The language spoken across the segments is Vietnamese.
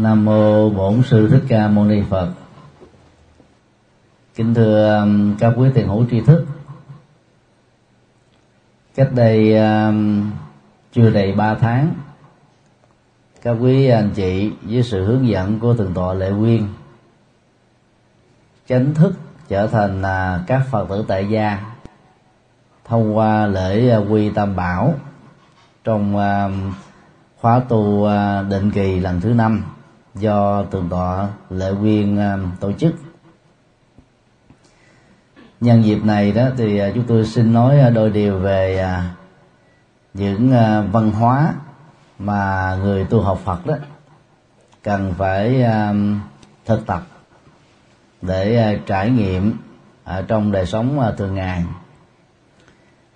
Nam mô Bổn sư Thích Ca Mâu Ni Phật. Kính thưa um, các quý tiền hữu tri thức. Cách đây um, chưa đầy ba tháng, các quý anh chị với sự hướng dẫn của thượng tọa lệ quyên chính thức trở thành à, các phật tử tại gia thông qua lễ à, quy tam bảo trong à, khóa tu định kỳ lần thứ năm do tường tọa lệ quyên à, tổ chức. Nhân dịp này đó thì à, chúng tôi xin nói à, đôi điều về những văn hóa mà người tu học Phật đó cần phải thực tập để trải nghiệm ở trong đời sống thường ngày.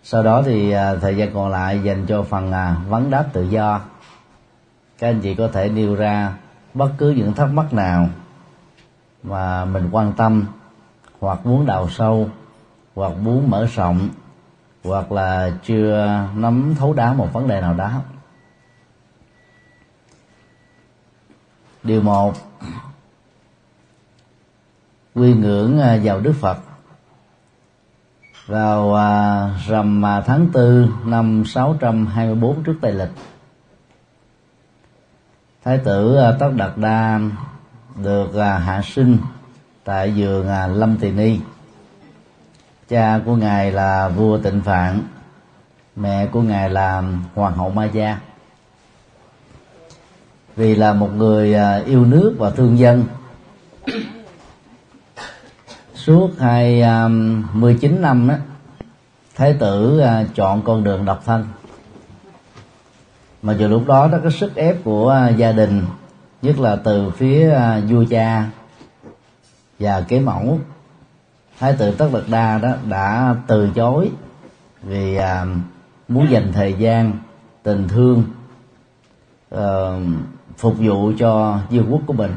Sau đó thì thời gian còn lại dành cho phần vấn đáp tự do. Các anh chị có thể nêu ra bất cứ những thắc mắc nào mà mình quan tâm, hoặc muốn đào sâu, hoặc muốn mở rộng, hoặc là chưa nắm thấu đáo một vấn đề nào đó. Điều một, quy ngưỡng à, vào Đức Phật. Vào à, rằm à, tháng tư năm 624 trước Tây lịch Thái tử à, Tất Đạt Đa được à, hạ sinh tại vườn à, Lâm Tỳ Ni. Cha của ngài là vua Tịnh Phạn, mẹ của ngài là hoàng hậu Ma Gia. Vì là một người yêu nước và thương dân. Suốt hai mươi chín năm đó thái tử chọn con đường độc thân mà giờ lúc đó đó có sức ép của à, gia đình nhất là từ phía à, vua cha và kế mẫu thái tử tất đạt đa đó đã từ chối vì à, muốn dành thời gian tình thương ờ, phục vụ cho vương quốc của mình.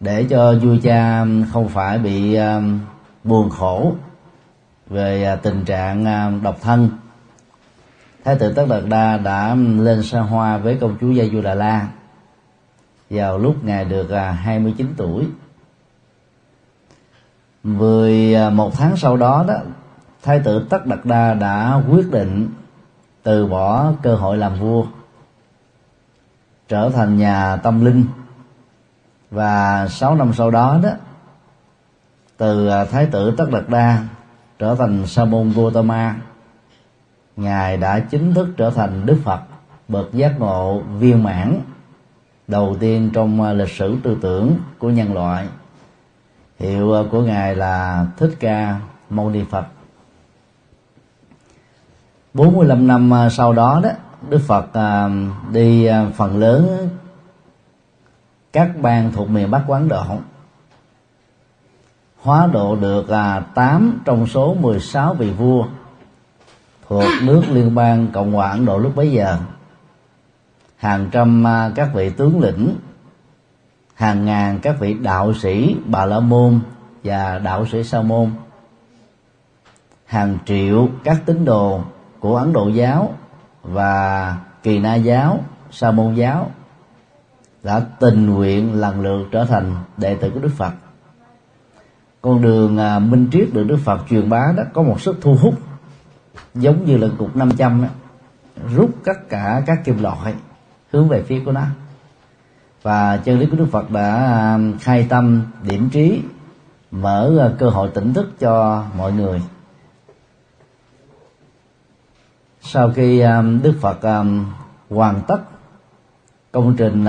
Để cho vua cha không phải bị um, buồn khổ về à, tình trạng à, độc thân thái tử tất đạt đa đã lên xa hoa với công chúa gia du đà la vào lúc ngài được à, 29 tuổi. tuổi 11 à, tháng sau đó đó, thái tử tất đạt đa đã quyết định từ bỏ cơ hội làm vua, trở thành nhà tâm linh và sáu năm sau đó đó, từ à, thái tử tất đạt đa trở thành sa môn Gotama ngài đã chính thức trở thành đức phật, bậc giác ngộ viên mãn, đầu tiên trong à, lịch sử tư tưởng của nhân loại. Hiệu à, của ngài là thích ca mâu ni phật. 45 năm à, sau đó đó, đức phật đi phần lớn các bang thuộc miền Bắc Quán Độ. Hóa độ được 8 trong số 16 vị vua thuộc nước liên bang Cộng hòa Ấn Độ lúc bấy giờ. Hàng trăm à, các vị tướng lĩnh, hàng ngàn các vị đạo sĩ bà la môn và đạo sĩ sa môn, hàng triệu các tín đồ của ấn độ giáo và kỳ na giáo, sa môn giáo đã tình nguyện lần lượt trở thành đệ tử của Đức Phật. Con đường à, minh triết được Đức Phật truyền bá đó có một sức thu hút giống như là cục 500 đó, rút tất cả các kim loại hướng về phía của nó. Và chân lý của Đức Phật đã à, khai tâm điểm trí mở à, cơ hội tỉnh thức cho mọi người. Sau khi à, Đức Phật hoàn tất công trình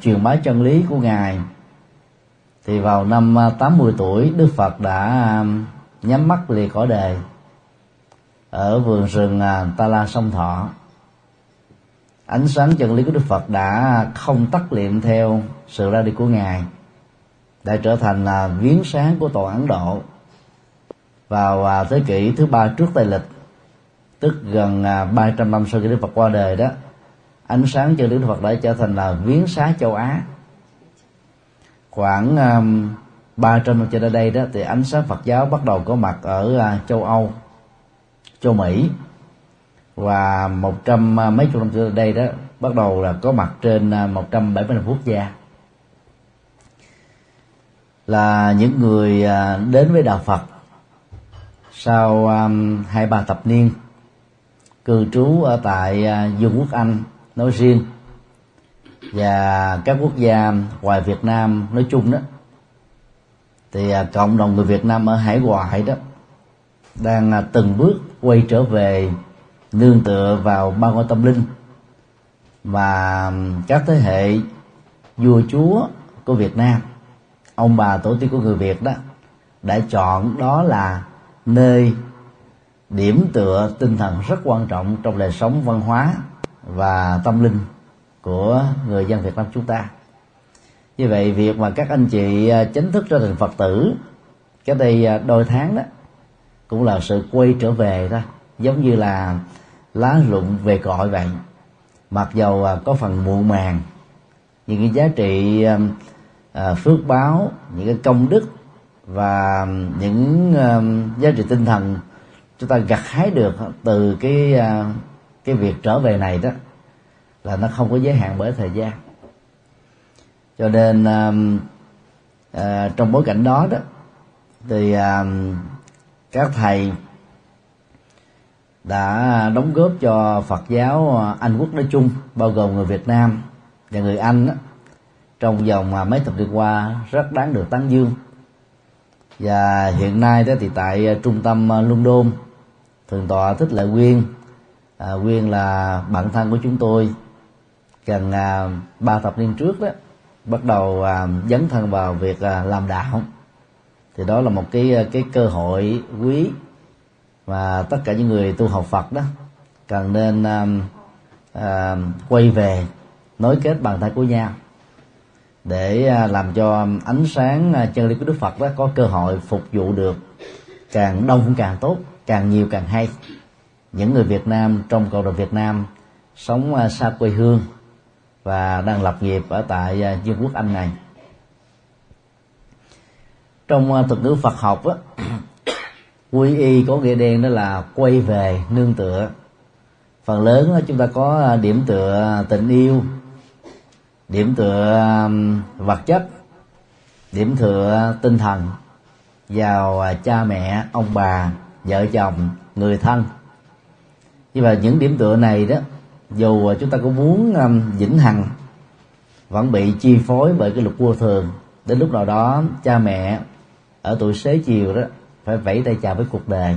truyền bá chân lý của ngài thì vào năm 80 tuổi Đức Phật đã nhắm mắt lìa cõi đời ở vườn rừng à, Ta La sông Thọ. Ánh sáng chân lý của Đức Phật đã không tắt liệm theo sự ra đi của ngài, đã trở thành là viếng sáng của toàn Ấn Độ. Vào à, thế kỷ thứ ba trước Tây lịch, tức gần à, 300 năm sau khi Đức Phật qua đời đó, ánh sáng cho Đức Phật đã trở thành là viếng xá châu Á. Khoảng 300 năm trở lại đây đó, thì ánh sáng Phật giáo bắt đầu có mặt ở châu Âu châu Mỹ. Và một trăm à, mấy chục năm trước đây đó, bắt đầu là có mặt trên à, 175 quốc gia. Là những người à, đến với đạo Phật sau hai ba thập niên, cư trú ở tại vương quốc Anh nói riêng. Và các quốc gia ngoài Việt Nam nói chung đó, thì cộng đồng người Việt Nam ở hải ngoại đó đang à, từng bước quay trở về nương tựa vào ba ngôi tâm linh. Và các thế hệ vua chúa của Việt Nam, ông bà tổ tiên của người Việt đó, đã chọn đó là nơi điểm tựa tinh thần rất quan trọng trong đời sống văn hóa và tâm linh của người dân Việt Nam chúng ta. Như vậy, việc mà các anh chị à, chính thức trở thành Phật tử cái đây à, đôi tháng đó cũng là sự quay trở về đó, giống như là lá luận về cội vậy. Mặc dầu à, có phần muộn màng những cái giá trị à, à, phước báo, những cái công đức và những giá trị tinh thần chúng ta gặt hái được từ cái cái việc trở về này đó, là nó không có giới hạn bởi thời gian. Cho nên trong bối cảnh đó đó, thì các thầy đã đóng góp cho Phật giáo Anh quốc nói chung bao gồm người Việt Nam và người Anh đó, trong vòng à, mấy thập niên qua rất đáng được tán dương. Và hiện nay đó thì tại trung tâm à, London thường tọa thích lợi quyên à, quyên là bạn thân của chúng tôi gần à, ba thập niên trước đó bắt đầu à, dấn thân vào việc à, làm đạo thì đó là một cái ờ, cái cơ hội quý và tất cả những người tu học Phật đó cần nên um, à, quay về nối kết bàn tay của nhau để ờ, làm cho ánh sáng ờ, chân lý của Đức Phật đó có cơ hội phục vụ được càng đông càng tốt càng nhiều càng hay. Những người Việt Nam trong cộng đồng Việt Nam sống xa quê hương và đang lập nghiệp ở tại vương quốc Anh này trong ờ, thuật ngữ Phật học á quy y có nghĩa đen đó là quay về nương tựa. Phần lớn đó, chúng ta có ờ, điểm tựa tình yêu điểm tựa vật chất điểm tựa tinh thần vào ờ, cha mẹ ông bà vợ chồng người thân. Nhưng mà những điểm tựa này đó dù chúng ta có muốn vĩnh hằng vẫn bị chi phối bởi cái luật vô thường. Đến lúc nào đó cha mẹ ở tuổi xế chiều đó, phải vẫy tay chào với cuộc đời.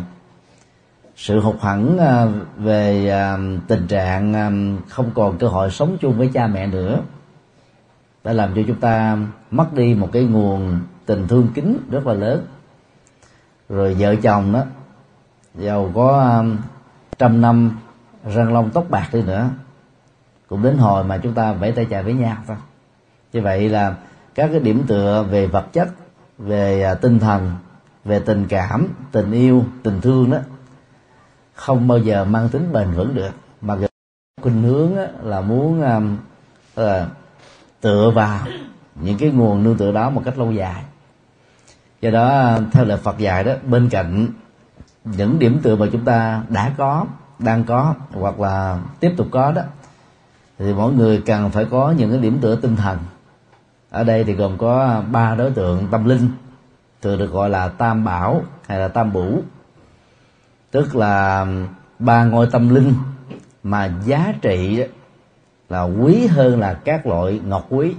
Sự hụt hẫng à, về à, tình trạng à, không còn cơ hội sống chung với cha mẹ nữa, đã làm cho chúng ta mất đi một cái nguồn tình thương kính rất là lớn. Rồi vợ chồng đó, giàu có trăm năm răng long tóc bạc đi nữa, cũng đến hồi mà chúng ta vẫy tay chào với nhau thôi. Như vậy là các cái điểm tựa về vật chất về à, tinh thần về tình cảm tình yêu tình thương đó không bao giờ mang tính bền vững được. Mà khuynh hướng là muốn um, uh, tựa vào những cái nguồn nương tựa đó một cách lâu dài. Do đó à, theo lời Phật dạy đó bên cạnh những điểm tựa mà chúng ta đã có đang có hoặc là tiếp tục có đó thì mỗi người cần phải có những cái điểm tựa tinh thần ở đây thì gồm có ba đối tượng tâm linh thường được gọi là tam bảo hay là tam bủ tức là ba ngôi tâm linh mà giá trị là quý hơn là các loại ngọc quý.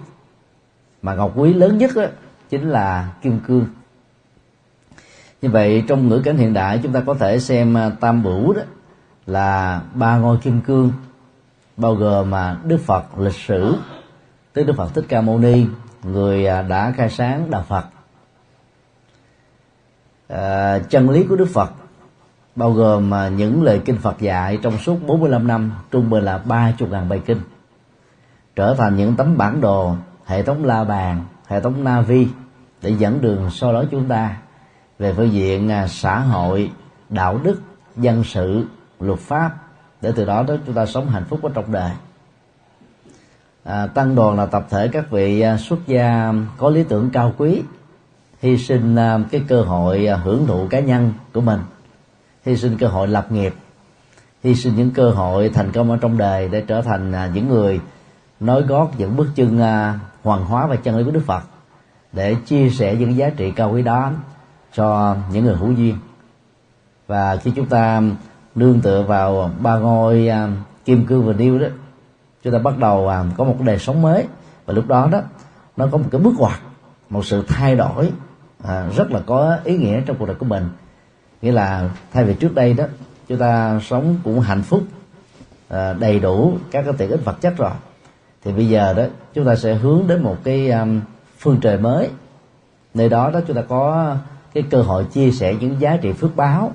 Mà ngọc quý lớn nhất đó, chính là kim cương. Như vậy trong ngữ cảnh hiện đại chúng ta có thể xem à, tam bửu đó là ba ngôi kim cương bao gồm mà đức phật lịch sử tức đức phật thích ca mâu ni người à, đã khai sáng đạo phật. À, chân lý của đức phật bao gồm mà những lời kinh phật dạy trong suốt 45 năm trung bình là ba chục ngàn bài kinh trở thành những tấm bản đồ hệ thống la bàn hệ thống navi để dẫn đường sau đó chúng ta về phương diện à, xã hội đạo đức dân sự luật pháp để từ đó đó chúng ta sống hạnh phúc ở trong đời à, tăng đoàn là tập thể các vị à, xuất gia có lý tưởng cao quý hy sinh à, cái cơ hội à, hưởng thụ cá nhân của mình hy sinh cơ hội lập nghiệp hy sinh những cơ hội thành công ở trong đời để trở thành à, những người nói gót những bước chân à, hoàng hóa và chân lý của đức phật để chia sẻ những giá trị cao quý đó cho những người hữu duyên. Và khi chúng ta nương tựa vào ba ngôi à, kim cương và điêu đó chúng ta bắt đầu à, có một đời sống mới. Và lúc đó đó nó có một cái bước ngoặt một sự thay đổi à, rất là có ý nghĩa trong cuộc đời của mình. Nghĩa là thay vì trước đây đó chúng ta sống cũng hạnh phúc à, đầy đủ các cái tiện ích vật chất rồi. Thì bây giờ đó chúng ta sẽ hướng đến một cái um, phương trời mới. Nơi đó đó chúng ta có cái cơ hội chia sẻ những giá trị phước báo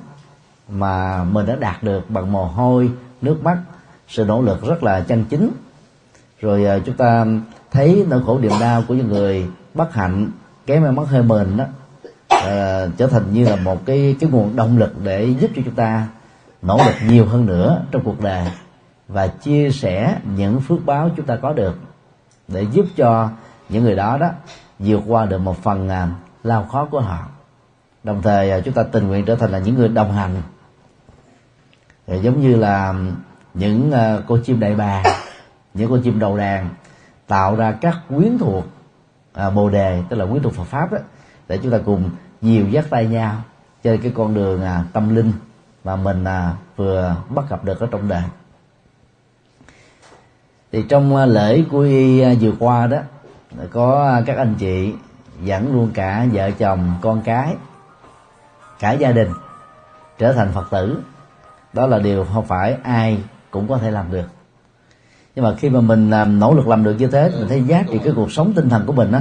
mà mình đã đạt được bằng mồ hôi nước mắt sự nỗ lực rất là chân chính. Rồi à, chúng ta thấy nỗi khổ niềm đau của những người bất hạnh kém may mắn hơi mình đó à, trở thành như là một cái cái nguồn động lực để giúp cho chúng ta nỗ lực nhiều hơn nữa trong cuộc đời và chia sẻ những phước báo chúng ta có được để giúp cho những người đó đó vượt qua được một phần à, lao khó của họ. Đồng thời à, chúng ta tình nguyện trở thành là những người đồng hành. Rồi giống như là những à, cô chim đại bàng những con chim đầu đàn tạo ra các quyến thuộc à, bồ đề tức là quyến thuộc Phật pháp đó để chúng ta cùng nhiều dắt tay nhau trên cái con đường à, tâm linh mà mình à, vừa bắt gặp được ở trong đời. Thì trong à, lễ của y à, vừa qua đó có các anh chị dẫn luôn cả vợ chồng con cái cả gia đình trở thành phật tử. Đó là điều không phải ai cũng có thể làm được. Nhưng mà khi mà mình làm, nỗ lực làm được như thế mình thấy giá trị cái cuộc sống tinh thần của mình đó,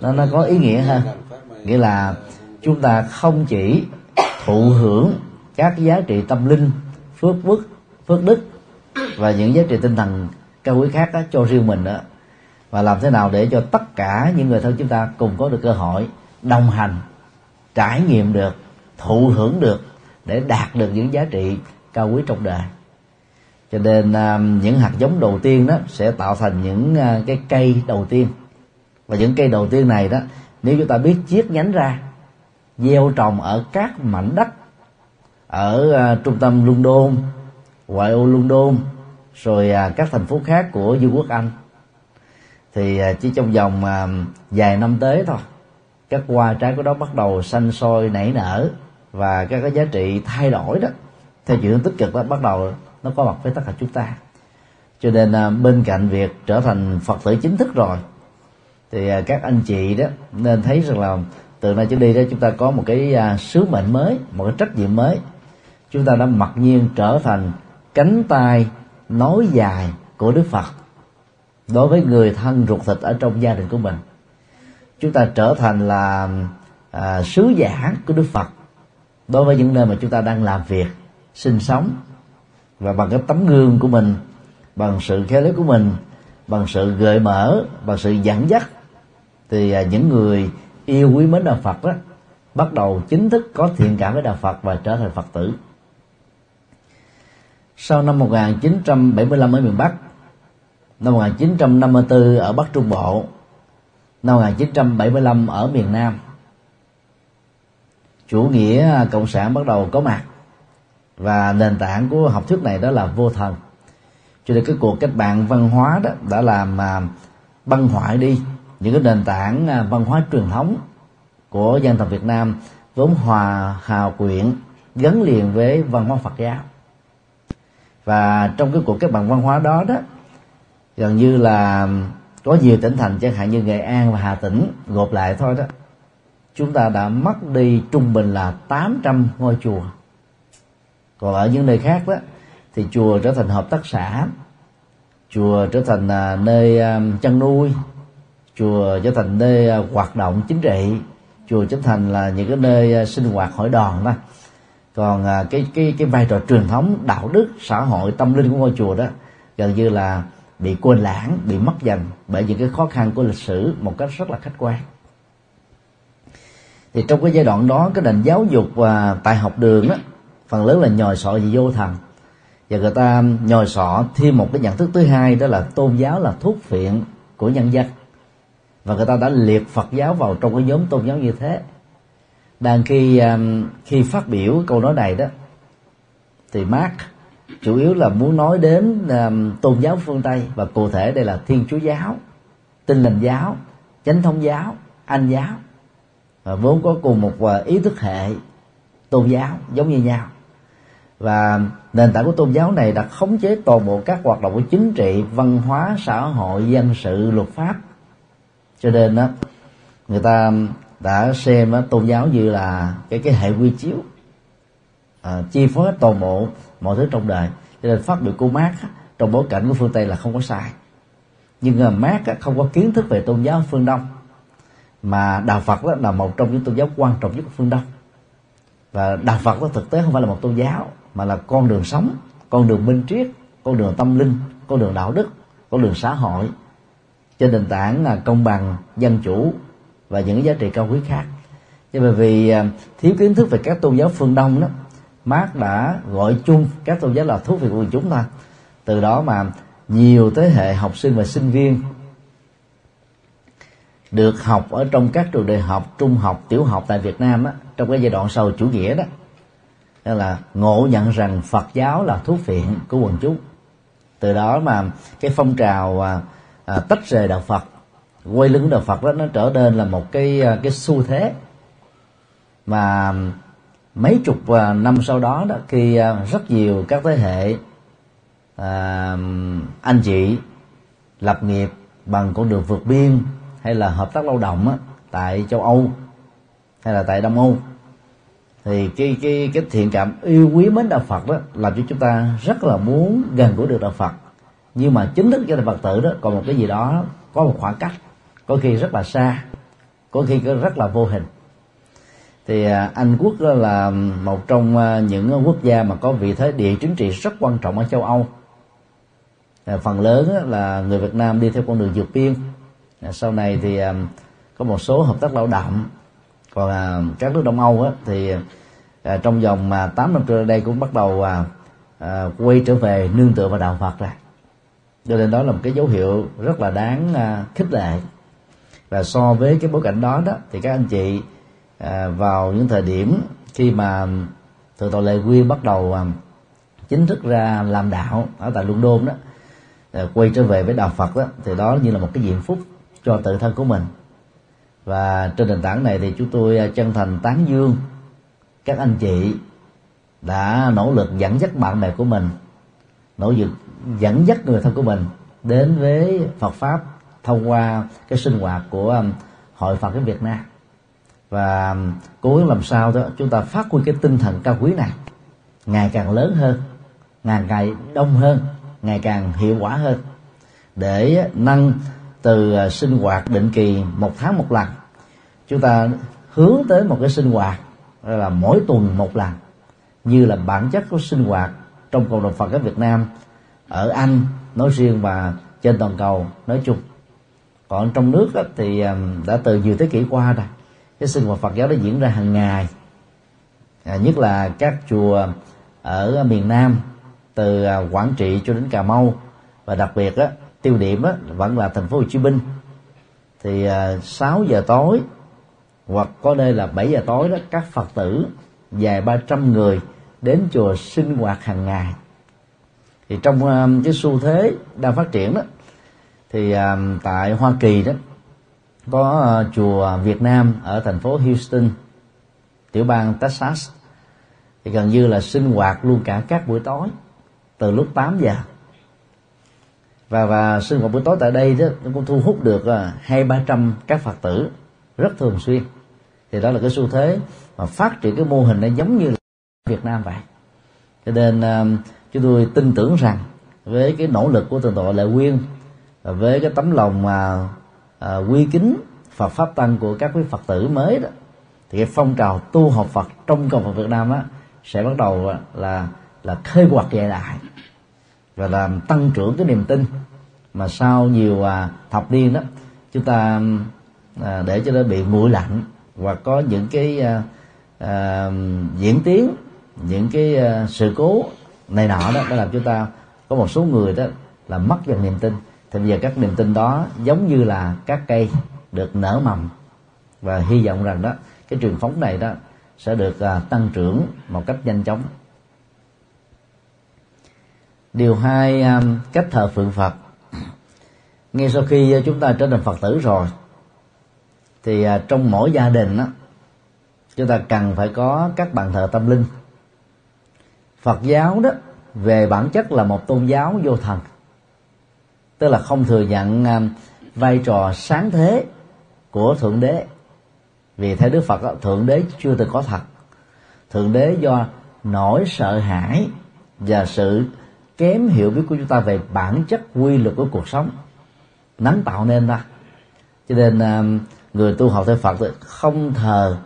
nó nó có ý nghĩa ha. Nghĩa là chúng ta không chỉ thụ hưởng các giá trị tâm linh phước đức phước đức và những giá trị tinh thần cao quý khác đó, cho riêng mình đó và làm thế nào để cho tất cả những người thân chúng ta cùng có được cơ hội đồng hành trải nghiệm được thụ hưởng được để đạt được những giá trị cao quý trong đời cho nên uh, những hạt giống đầu tiên đó sẽ tạo thành những uh, cái cây đầu tiên. Và những cây đầu tiên này đó nếu chúng ta biết chiết nhánh ra gieo trồng ở các mảnh đất ở uh, trung tâm London, ngoại ô London, rồi uh, các thành phố khác của vương quốc Anh thì uh, chỉ trong vòng uh, vài năm tới thôi các hoa trái của đó bắt đầu xanh sôi nảy nở và các cái giá trị thay đổi đó. Theo chiều hướng tích cực đó bắt đầu nó có mặt với tất cả chúng ta. Cho nên à, bên cạnh việc trở thành phật tử chính thức rồi thì à, các anh chị đó nên thấy rằng là từ nay trở đi đó chúng ta có một cái à, sứ mệnh mới một cái trách nhiệm mới. Chúng ta đã mặc nhiên trở thành cánh tay nối dài của đức phật đối với người thân ruột thịt ở trong gia đình của mình. Chúng ta trở thành là à, sứ giả của đức phật đối với những nơi mà chúng ta đang làm việc sinh sống và bằng cái tấm gương của mình, bằng sự khéo léo của mình, bằng sự gợi mở, bằng sự dẫn dắt, thì à, những người yêu quý mến đạo Phật đó, bắt đầu chính thức có thiện cảm với đạo Phật và trở thành Phật tử. Sau năm 1975 ở miền Bắc, năm 1954 ở Bắc Trung Bộ, năm 1975 ở miền Nam, chủ nghĩa cộng sản bắt đầu có mặt và nền tảng của học thuyết này đó là vô thần. Cho nên cái cuộc cách mạng văn hóa đó đã làm à, băng hoại đi những cái nền tảng à, văn hóa truyền thống của dân tộc Việt Nam vốn hòa, hào quyện, gắn liền với văn hóa Phật giáo. Và trong cái cuộc cách mạng văn hóa đó đó, gần như là có nhiều tỉnh thành, chẳng hạn như Nghệ An và Hà Tĩnh gộp lại thôi đó, chúng ta đã mất đi trung bình là 800 ngôi chùa còn ở những nơi khác đó, thì chùa trở thành hợp tác xã, chùa trở thành à, nơi à, chăn nuôi, chùa trở thành nơi à, hoạt động chính trị, chùa trở thành là những cái nơi sinh hoạt hội đoàn đó. Còn cái cái cái vai trò truyền thống, đạo đức, xã hội, tâm linh của ngôi chùa đó gần như là bị quên lãng, bị mất dần bởi những cái khó khăn của lịch sử một cách rất là khách quan. Thì trong cái giai đoạn đó, cái nền giáo dục và tại học đường đó phần lớn là nhồi sọ về vô thần và người ta nhồi sọ thêm một cái nhận thức thứ hai, đó là tôn giáo là thuốc phiện của nhân dân. Và người ta đã liệt Phật giáo vào trong cái nhóm tôn giáo như thế. Đang khi um, khi phát biểu câu nói này đó, thì Mark chủ yếu là muốn nói đến um, tôn giáo phương tây. Và cụ thể đây là thiên chúa giáo tinh lành giáo, chánh thống giáo, anh giáo. Và vốn có cùng một uh, ý thức hệ tôn giáo giống như nhau và nền tảng của tôn giáo này đã khống chế toàn bộ các hoạt động của chính trị văn hóa xã hội dân sự luật pháp. Cho nên đó người ta đã xem đó, tôn giáo như là cái cái hệ quy chiếu à, chi phối hết toàn bộ mọi thứ trong đời. Cho nên phát biểu của mát trong bối cảnh của phương Tây là không có sai. Nhưng mà Mark không có kiến thức về tôn giáo phương Đông mà đạo Phật đó là một trong những tôn giáo quan trọng nhất của phương Đông. Và đạo Phật đó thực tế không phải là một tôn giáo mà là con đường sống con đường minh triết con đường tâm linh con đường đạo đức con đường xã hội trên nền tảng là công bằng dân chủ và những giá trị cao quý khác nhưng mà vì à, thiếu kiến thức về các tôn giáo phương đông đó Mark đã gọi chung các tôn giáo là thuốc về quần chúng ta. từ đó mà nhiều thế hệ học sinh và sinh viên được học ở trong các trường đại học trung học tiểu học tại Việt Nam á, trong cái giai đoạn sau chủ nghĩa đó là ngộ nhận rằng Phật giáo là thuốc phiện của quần chúng. Từ đó mà cái phong trào à, à, tách rời đạo Phật quay lưng đạo Phật đó nó trở nên là một cái à, cái xu thế. Mà mấy chục à, năm sau đó đó khi à, rất nhiều các thế hệ à, anh chị lập nghiệp bằng con đường vượt biên hay là hợp tác lao động á, tại châu Âu hay là tại Đông Âu thì cái cái cái thiện cảm yêu quý mến đạo Phật đó làm cho chúng ta rất là muốn gần gũi được đạo Phật. Nhưng mà chính thức cho đạo Phật tử đó, còn một cái gì đó có một khoảng cách, có khi rất là xa, có khi có rất là vô hình. Thì à, Anh quốc là một trong à, những quốc gia mà có vị thế địa chính trị rất quan trọng ở châu Âu. À, phần lớn là người Việt Nam đi theo con đường vượt biên. Sau này thì có một số hợp tác lao động. Còn các nước Đông Âu thì Ờ, trong vòng à, 8 năm trước đây cũng bắt đầu à, à, quay trở về nương tựa vào đạo Phật rồi. Cho nên đó là một cái dấu hiệu rất là đáng khích lệ. Và so với cái bối cảnh đó đó thì các anh chị à, vào những thời điểm khi mà thượng tọa lệ quyên bắt đầu à, chính thức ra làm đạo ở tại luân đôn đó à, quay trở về với đạo Phật đó thì đó như là một cái diện phúc cho tự thân của mình. Và trên nền tảng này thì chúng tôi chân thành tán dương các anh chị đã nỗ lực dẫn dắt bạn bè của mình, nỗ lực dẫn dắt người thân của mình đến với Phật pháp thông qua cái sinh hoạt của um, hội Phật ở Việt Nam. Và um, cố gắng làm sao đó chúng ta phát huy cái tinh thần cao quý này ngày càng lớn hơn, ngày càng đông hơn, ngày càng hiệu quả hơn để nâng từ uh, sinh hoạt định kỳ một tháng một lần. Chúng ta hướng tới một cái sinh hoạt là mỗi tuần một lần như là bản chất của sinh hoạt trong cộng đồng Phật ở Việt Nam ở Anh nói riêng và trên toàn cầu nói chung. Còn trong nước thì à, đã từ nhiều thế kỷ qua rồi cái sinh hoạt Phật giáo đã diễn ra hàng ngày. À, nhất là các chùa ở miền Nam từ à, Quảng Trị cho đến Cà Mau và đặc biệt á, tiêu điểm á, vẫn là thành phố Hồ Chí Minh. Thì à, 6 giờ tối hoặc có nơi là 7 giờ tối đó các Phật tử dài 300 người đến chùa sinh hoạt hàng ngày. Thì trong um, cái xu thế đang phát triển đó thì um, tại Hoa Kỳ đó có uh, chùa Việt Nam ở thành phố Houston tiểu bang Texas. Thì gần như là sinh hoạt luôn cả các buổi tối từ lúc 8 giờ. Và và sinh hoạt buổi tối tại đây đó nó cũng thu hút được hai ba trăm các phật tử rất thường xuyên thì đó là cái xu thế mà phát triển cái mô hình nó giống như là Việt Nam vậy. Cho nên uh, chúng tôi tin tưởng rằng với cái nỗ lực của thượng tọa lệ quyên và với cái tấm lòng mà à, quy kính Phật pháp tăng của các quý Phật tử mới đó thì cái phong trào tu học Phật trong cộng đồng Việt Nam á sẽ bắt đầu là là khơi quạt dạy lại và làm tăng trưởng cái niềm tin. Mà sau nhiều à, thập niên đó chúng ta um, à, để cho nó bị nguội lạnh và có những cái à, à, diễn tiến những cái à, sự cố này nọ đó đã làm chúng ta có một số người đó là mất dần niềm tin. Thì bây giờ các niềm tin đó giống như là các cây được nở mầm. Và hy vọng rằng đó cái truyền phóng này đó sẽ được uh, tăng trưởng một cách nhanh chóng. Điều hai um, cách thờ phượng phật. Ngay sau khi à, chúng ta trở thành phật tử rồi thì à, trong mỗi gia đình đó, chúng ta cần phải có các bàn thờ tâm linh. Phật giáo đó về bản chất là một tôn giáo vô thần. Tức là không thừa nhận à, vai trò sáng thế của thượng đế. Vì theo đức phật thượng đế chưa từng có thật. Thượng đế do nỗi sợ hãi và sự kém hiểu biết của chúng ta về bản chất quy luật của cuộc sống nắng tạo nên ra. Cho nên à, người tu học theo phật không thờ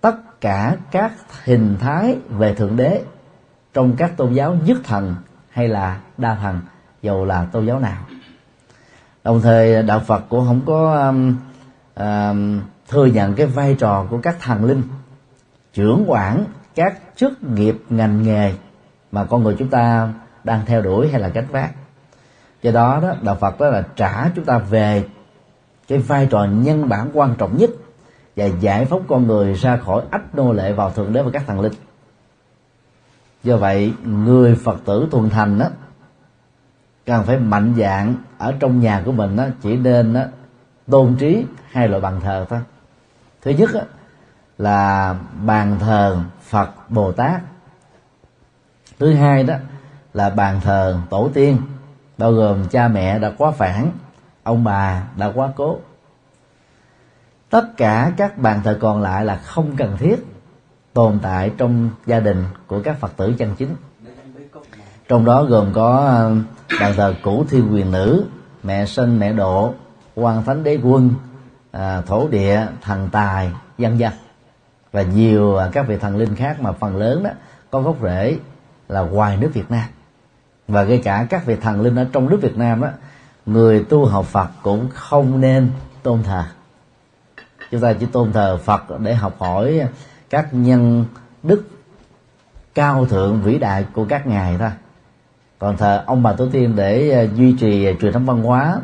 tất cả các hình thái về thượng đế trong các tôn giáo nhất thần hay là đa thần dầu là tôn giáo nào. Đồng thời đạo phật cũng không có um, um, thừa nhận cái vai trò của các thần linh trưởng quản các chức nghiệp ngành nghề mà con người chúng ta đang theo đuổi hay là gánh vác. Do đó đó đạo phật đó là trả chúng ta về cái vai trò nhân bản quan trọng nhất và giải phóng con người ra khỏi ách nô lệ vào thượng đế và các thần linh. Do vậy người phật tử thuần thành đó cần phải mạnh dạng ở trong nhà của mình đó chỉ nên đó, tôn trí hai loại bàn thờ thôi. Thứ nhất đó, là bàn thờ phật bồ tát. Thứ hai đó là bàn thờ tổ tiên bao gồm cha mẹ đã quá phản ông bà đã quá cố. Tất cả các bàn thờ còn lại là không cần thiết tồn tại trong gia đình của các phật tử chân chính. Trong đó gồm có ờ, bàn thờ cũ thiên quyền nữ mẹ sinh mẹ độ quan thánh đế quân à, thổ địa thần tài dân dân và nhiều ờ, các vị thần linh khác mà phần lớn đó có gốc rễ là ngoài nước Việt Nam. Và ngay cả các vị thần linh ở trong nước Việt Nam đó người tu học Phật cũng không nên tôn thờ. Chúng ta chỉ tôn thờ Phật để học hỏi các nhân đức cao thượng vĩ đại của các ngài thôi. Còn thờ ông bà tổ tiên để à, duy trì truyền thống văn hóa,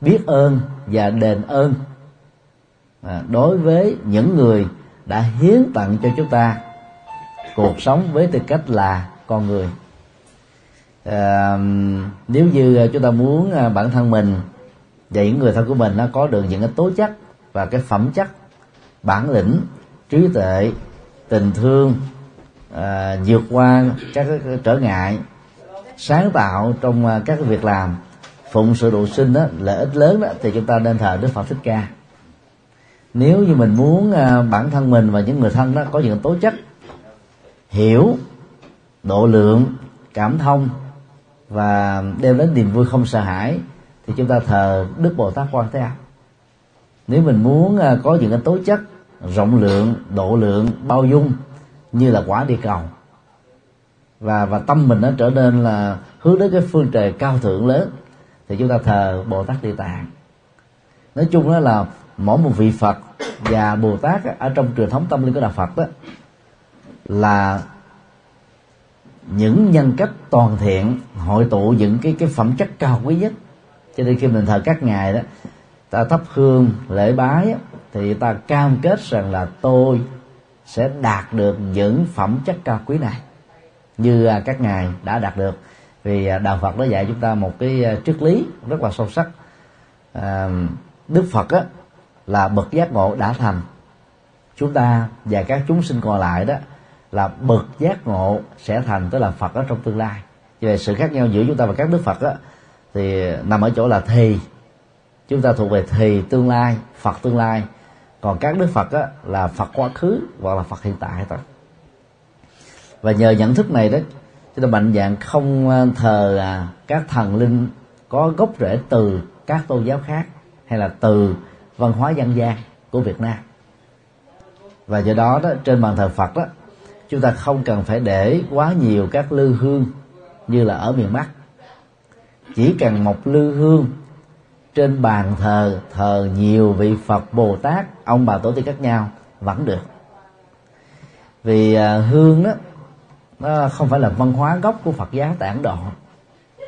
biết ơn và đền ơn à, đối với những người đã hiến tặng cho chúng ta. Cuộc sống với tư cách là con người à, nếu như ờ, chúng ta muốn ờ, bản thân mình và những người thân của mình nó có được những cái tố chất và cái phẩm chất bản lĩnh trí tuệ tình thương à, vượt qua các trở ngại sáng tạo trong các các việc làm phụng sự độ sinh đó lợi ích lớn đó thì chúng ta nên thờ đức phật thích ca. Nếu như mình muốn bản thân mình và những người thân đó có những tố chất hiểu độ lượng cảm thông và đem đến niềm vui không sợ hãi, thì chúng ta thờ đức bồ tát quan thế âm. Nếu mình muốn à, có những cái tố chất rộng lượng, độ lượng, bao dung như là quả địa cầu, và và tâm mình nó trở nên là hướng đến cái phương trời cao thượng lớn, thì chúng ta thờ bồ tát địa tạng. Nói chung đó là mỗi một vị phật và bồ tát ở trong truyền thống tâm linh của đạo phật đó là những nhân cách toàn thiện hội tụ những cái cái phẩm chất cao quý nhất. Cho nên khi mình thờ các ngài đó ta thắp hương lễ bái thì ta cam kết rằng là tôi sẽ đạt được những phẩm chất cao quý này. Như à, các ngài đã đạt được. Vì à, đạo Phật đã dạy chúng ta một cái à, triết lý rất là sâu sắc. Đức Phật á, là bậc giác ngộ đã thành. Chúng ta và các chúng sinh còn lại đó là bậc giác ngộ sẽ thành tức là Phật ở trong tương lai. Vì sự khác nhau giữa chúng ta và các đức Phật á, thì nằm ở chỗ là thì. Chúng ta thuộc về thì tương lai Phật tương lai. Còn các đức Phật á, là Phật quá khứ hoặc là Phật hiện tại thôi và nhờ nhận thức này đó chúng ta mạnh dạng không ờ, thờ à, các thần linh có gốc rễ từ các tôn giáo khác hay là từ văn hóa dân gian của Việt Nam. Và do đó đó trên bàn thờ Phật đó chúng ta không cần phải để quá nhiều các lư hương như là ở miền Bắc. Chỉ cần một lư hương trên bàn thờ thờ nhiều vị Phật Bồ Tát ông bà tổ tiên khác nhau vẫn được. Vì à, hương đó nó không phải là văn hóa gốc của Phật giáo tại Ấn Độ.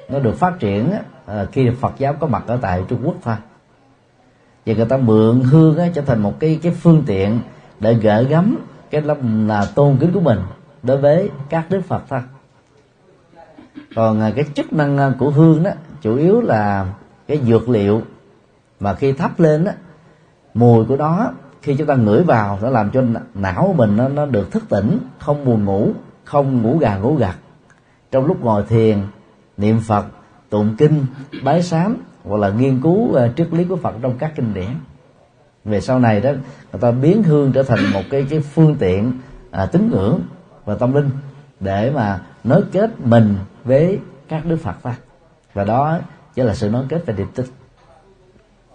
Nó được phát triển à, khi Phật giáo có mặt ở tại Trung Quốc thôi. Và người ta mượn hương á, trở thành một cái cái phương tiện để gỡ gắm cái lòng là tôn kính của mình đối với các đức Phật thôi. Còn à, cái chức năng à, của hương đó chủ yếu là cái dược liệu mà khi thắp lên đó mùi của nó khi chúng ta ngửi vào nó làm cho não của mình nó, nó được thức tỉnh không buồn ngủ không ngủ gà ngủ gật. Trong lúc ngồi thiền niệm phật tụng kinh bái sám hoặc là nghiên cứu uh, triết lý của phật trong các kinh điển về sau này đó người ta biến hương trở thành một cái cái phương tiện à, tín ngưỡng và tâm linh để mà nối kết mình với các đức phật ta. Và đó chính là sự nối kết về điệp tích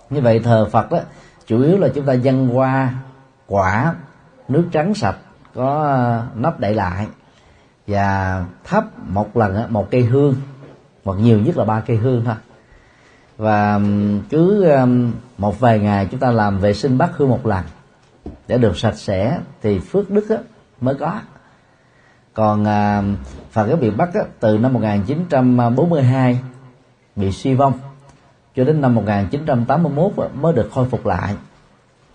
như vậy thờ phật đó chủ yếu là chúng ta dâng qua quả nước trắng sạch có à, nắp đậy lại và thắp một lần một cây hương hoặc nhiều nhất là ba cây hương thôi và cứ một vài ngày chúng ta làm vệ sinh bát hương một lần. Để được sạch sẽ thì phước đức mới có. Còn à, Phật giáo Việt Bắc từ năm 1942 bị suy vong cho đến năm 1981 mới được khôi phục lại.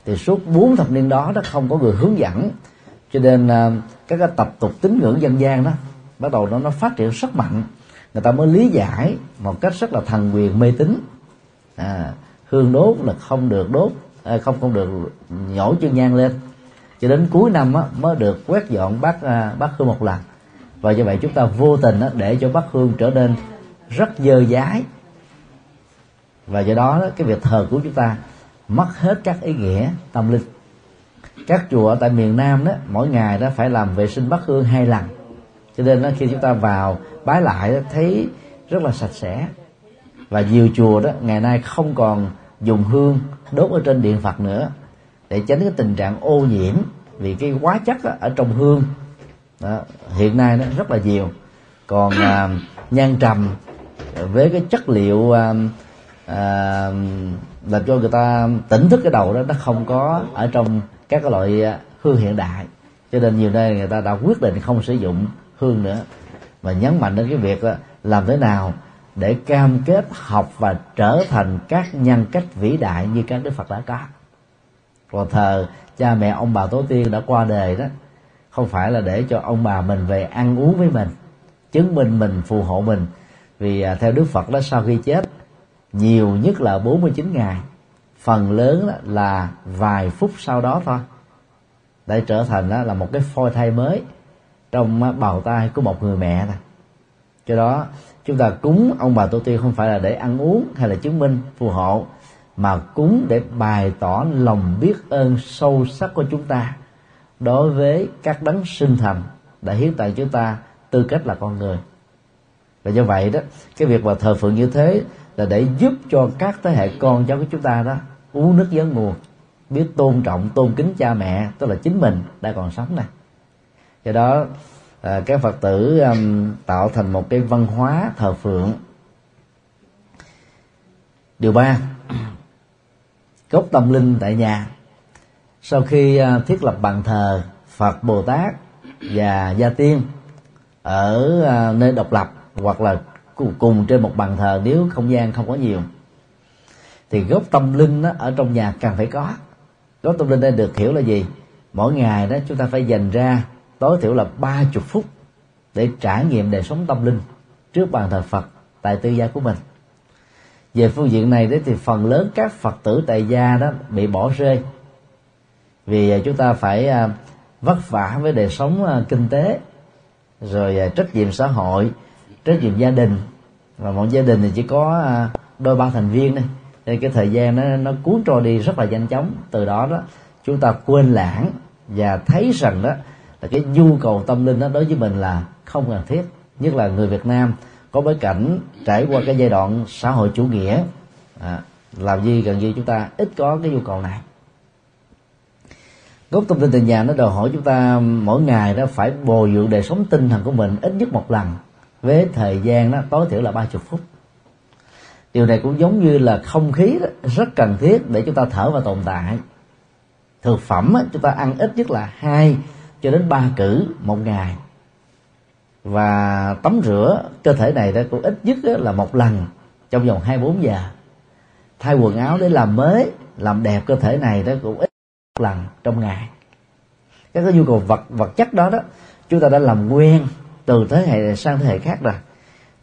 Thì suốt bốn thập niên đó nó không có người hướng dẫn. Cho nên à, các cái tập tục tín ngưỡng dân gian đó bắt đầu nó nó phát triển rất mạnh. Người ta mới lý giải một cách rất là thần quyền mê tín à, hương đốt là không được đốt à, không không được nhổ chân nhang lên. Cho đến cuối năm á, mới được quét dọn bát à, bát hương một lần. Và như vậy chúng ta vô tình á, để cho bát hương trở nên rất dơ dái. Và do đó, cái việc thờ của chúng ta mất hết các ý nghĩa tâm linh. Các chùa ở tại miền Nam đó mỗi ngày đó phải làm vệ sinh bát hương hai lần. Cho nên đó, khi chúng ta vào bái lại đó, thấy rất là sạch sẽ và nhiều chùa đó ngày nay không còn dùng hương đốt ở trên điện Phật nữa để tránh cái tình trạng ô nhiễm vì cái hóa chất đó, ở trong hương. Đó, hiện nay nó rất là nhiều. Còn à, nhan trầm với cái chất liệu à, à, làm cho người ta tỉnh thức cái đầu đó nó không có ở trong các cái loại à, hương hiện đại. Cho nên nhiều nơi người ta đã quyết định không sử dụng hương nữa. Và nhấn mạnh đến cái việc à, làm thế nào để cam kết học và trở thành các nhân cách vĩ đại như các đức phật đã có. Còn thờ, cha mẹ, ông bà tổ tiên đã qua đời đó, không phải là để cho ông bà mình về ăn uống với mình, chứng minh mình, phù hộ mình. Vì à, theo Đức Phật đó, sau khi chết, nhiều nhất là 49 ngày, phần lớn là vài phút sau đó thôi, để trở thành là một cái phôi thai mới trong bào tai của một người mẹ này cho đó, chúng ta cúng ông bà tổ tiên không phải là để ăn uống hay là chứng minh phù hộ, mà cúng để bày tỏ lòng biết ơn sâu sắc của chúng ta đối với các đấng sinh thành đã hiến tặng chúng ta tư cách là con người. Và do vậy đó, cái việc mà thờ phượng như thế là để giúp cho các thế hệ con cháu của chúng ta đó uống nước nhớ nguồn biết tôn trọng, tôn kính cha mẹ, tức là chính mình đang còn sống này do đó Ờ, à, các phật tử um, tạo thành một cái văn hóa thờ phượng. Điều ba gốc tâm linh tại nhà. Sau khi uh, thiết lập bàn thờ phật bồ tát và gia tiên ở uh, nơi độc lập hoặc là cùng trên một bàn thờ nếu không gian không có nhiều thì gốc tâm linh đó, ở trong nhà càng phải có. Gốc tâm linh đây được hiểu là gì? Mỗi ngày đó chúng ta phải dành ra tối thiểu là ba chục phút để trải nghiệm đời sống tâm linh trước bàn thờ Phật tại tư gia của mình. Về phương diện này đấy thì phần lớn các Phật tử tại gia đó bị bỏ rơi vì à, chúng ta phải à, vất vả với đời sống à, kinh tế, rồi trách nhiệm xã hội, trách nhiệm gia đình. Và một gia đình thì chỉ có đôi ba thành viên đây nên cái thời gian nó nó cuốn trôi đi rất là nhanh chóng. Từ đó đó, chúng ta quên lãng và thấy rằng đó là cái nhu cầu tâm linh đó đối với mình là không cần thiết. Nhất là người Việt Nam có bối cảnh trải qua cái giai đoạn xã hội chủ nghĩa à, làm gì gần như chúng ta ít có cái nhu cầu này. Gốc tâm linh từ nhà nó đòi hỏi chúng ta mỗi ngày đó phải bồi dưỡng đời sống tinh thần của mình ít nhất một lần. Với thời gian đó tối thiểu là ba chục phút. Điều này cũng giống như là không khí đó, rất cần thiết để chúng ta thở và tồn tại. Thực phẩm đó, chúng ta ăn ít nhất là hai cho đến ba cử một ngày. Và tắm rửa cơ thể này đó cũng ít nhất là một lần trong vòng 24 giờ. Thay quần áo để làm mới, làm đẹp cơ thể này đó cũng ít một lần trong ngày. Các cái nhu cầu vật vật chất đó đó, chúng ta đã làm quen từ thế hệ này sang thế hệ khác rồi.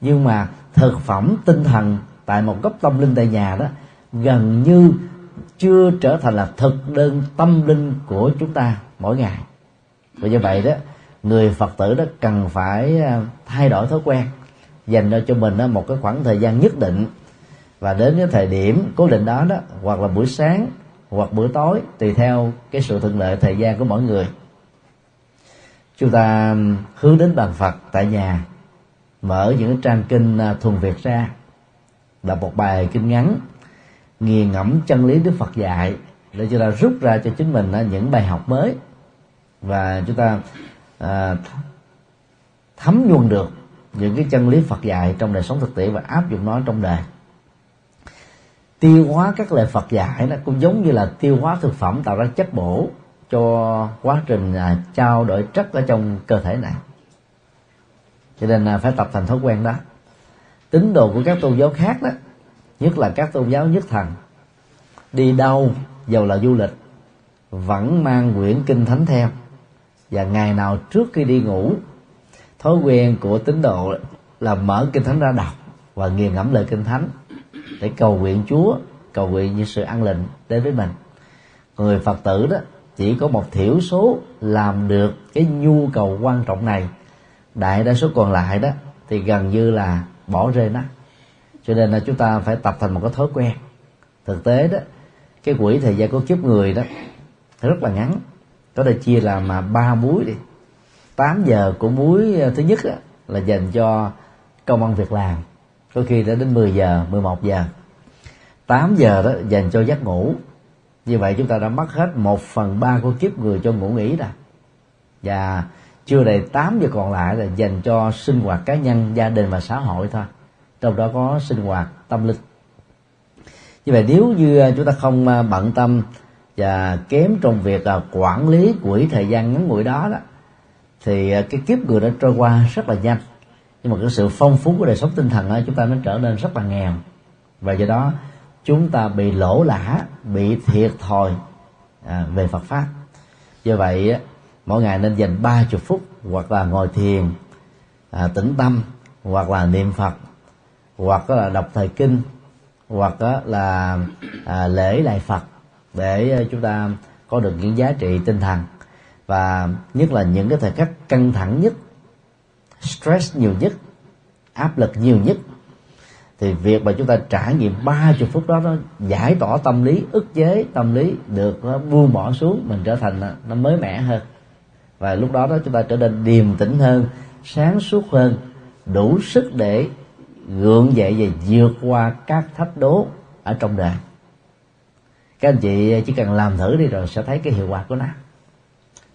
Nhưng mà thực phẩm tinh thần tại một góc tâm linh tại nhà đó gần như chưa trở thành là thực đơn tâm linh của chúng ta mỗi ngày và như vậy đó, người phật tử đó cần phải à, thay đổi thói quen, dành cho mình à, một cái khoảng thời gian nhất định. Và đến cái thời điểm cố định đó đó, hoặc là buổi sáng, hoặc buổi tối, tùy theo cái sự thuận lợi thời gian của mỗi người. Chúng ta hướng đến bàn phật tại nhà, mở những trang kinh à, thuần việt ra, đọc một bài kinh ngắn, nghiền ngẫm chân lý đức phật dạy, để chúng ta rút ra cho chính mình những bài học mới và chúng ta à, thấm nhuần được những cái chân lý Phật dạy trong đời sống thực tiễn và áp dụng nó trong đời. Tiêu hóa các lời Phật dạy nó cũng giống như là tiêu hóa thực phẩm tạo ra chất bổ cho quá trình à, trao đổi chất ở trong cơ thể này. Cho nên là phải tập thành thói quen đó. Tín đồ của các tôn giáo khác đó nhất là các tôn giáo nhất thần đi đâu dầu là du lịch vẫn mang quyển kinh thánh theo và ngày nào trước khi đi ngủ, thói quen của tín đồ là mở kinh thánh ra đọc và nghiền ngẫm lời kinh thánh để cầu nguyện Chúa, cầu nguyện như sự an lệnh đến với mình. Người Phật tử đó chỉ có một thiểu số làm được cái nhu cầu quan trọng này. Đại đa số còn lại đó thì gần như là bỏ rơi nó. Cho nên là chúng ta phải tập thành một cái thói quen. Thực tế đó, cái quỹ thời gian của kiếp người đó rất là ngắn có thể chia làm mà ba múi đi. 8 giờ của múi à, thứ nhất á, là dành cho công ăn việc làm. Có khi đã đến 10 giờ 11 giờ. 8 giờ đó dành cho giấc ngủ. Như vậy chúng ta đã mất hết 1 phần ba của kiếp người cho ngủ nghỉ rồi. Và chưa đầy 8 giờ còn lại là dành cho sinh hoạt cá nhân gia đình và xã hội thôi. Trong đó có sinh hoạt tâm linh. Như vậy nếu như à, chúng ta không à, bận tâm và kém trong việc là quản lý quỹ thời gian ngắn ngủi đó đó thì à, cái kiếp người đã trôi qua rất là nhanh. Nhưng mà cái sự phong phú của đời sống tinh thần đó, chúng ta nó trở nên rất là nghèo. Và do đó chúng ta bị lỗ lã bị thiệt thòi à, về Phật pháp. Do vậy mỗi ngày nên dành ba chục phút hoặc là ngồi thiền à, tĩnh tâm hoặc là niệm Phật hoặc là đọc thời kinh hoặc là à, lễ lại Phật để ờ, chúng ta có được những giá trị tinh thần. Và nhất là những cái thời khắc căng thẳng nhất, stress nhiều nhất, áp lực nhiều nhất, thì việc mà chúng ta trải nghiệm ba chục phút đó, nó giải tỏa tâm lý, ức chế tâm lý được, nó buông bỏ xuống, mình trở thành ờ, nó mới mẻ hơn. Và lúc đó đó chúng ta trở nên điềm tĩnh hơn, sáng suốt hơn, đủ sức để gượng dậy và vượt qua các thách đố ở trong đời các anh chị chỉ cần làm thử đi rồi sẽ thấy cái hiệu quả của nó.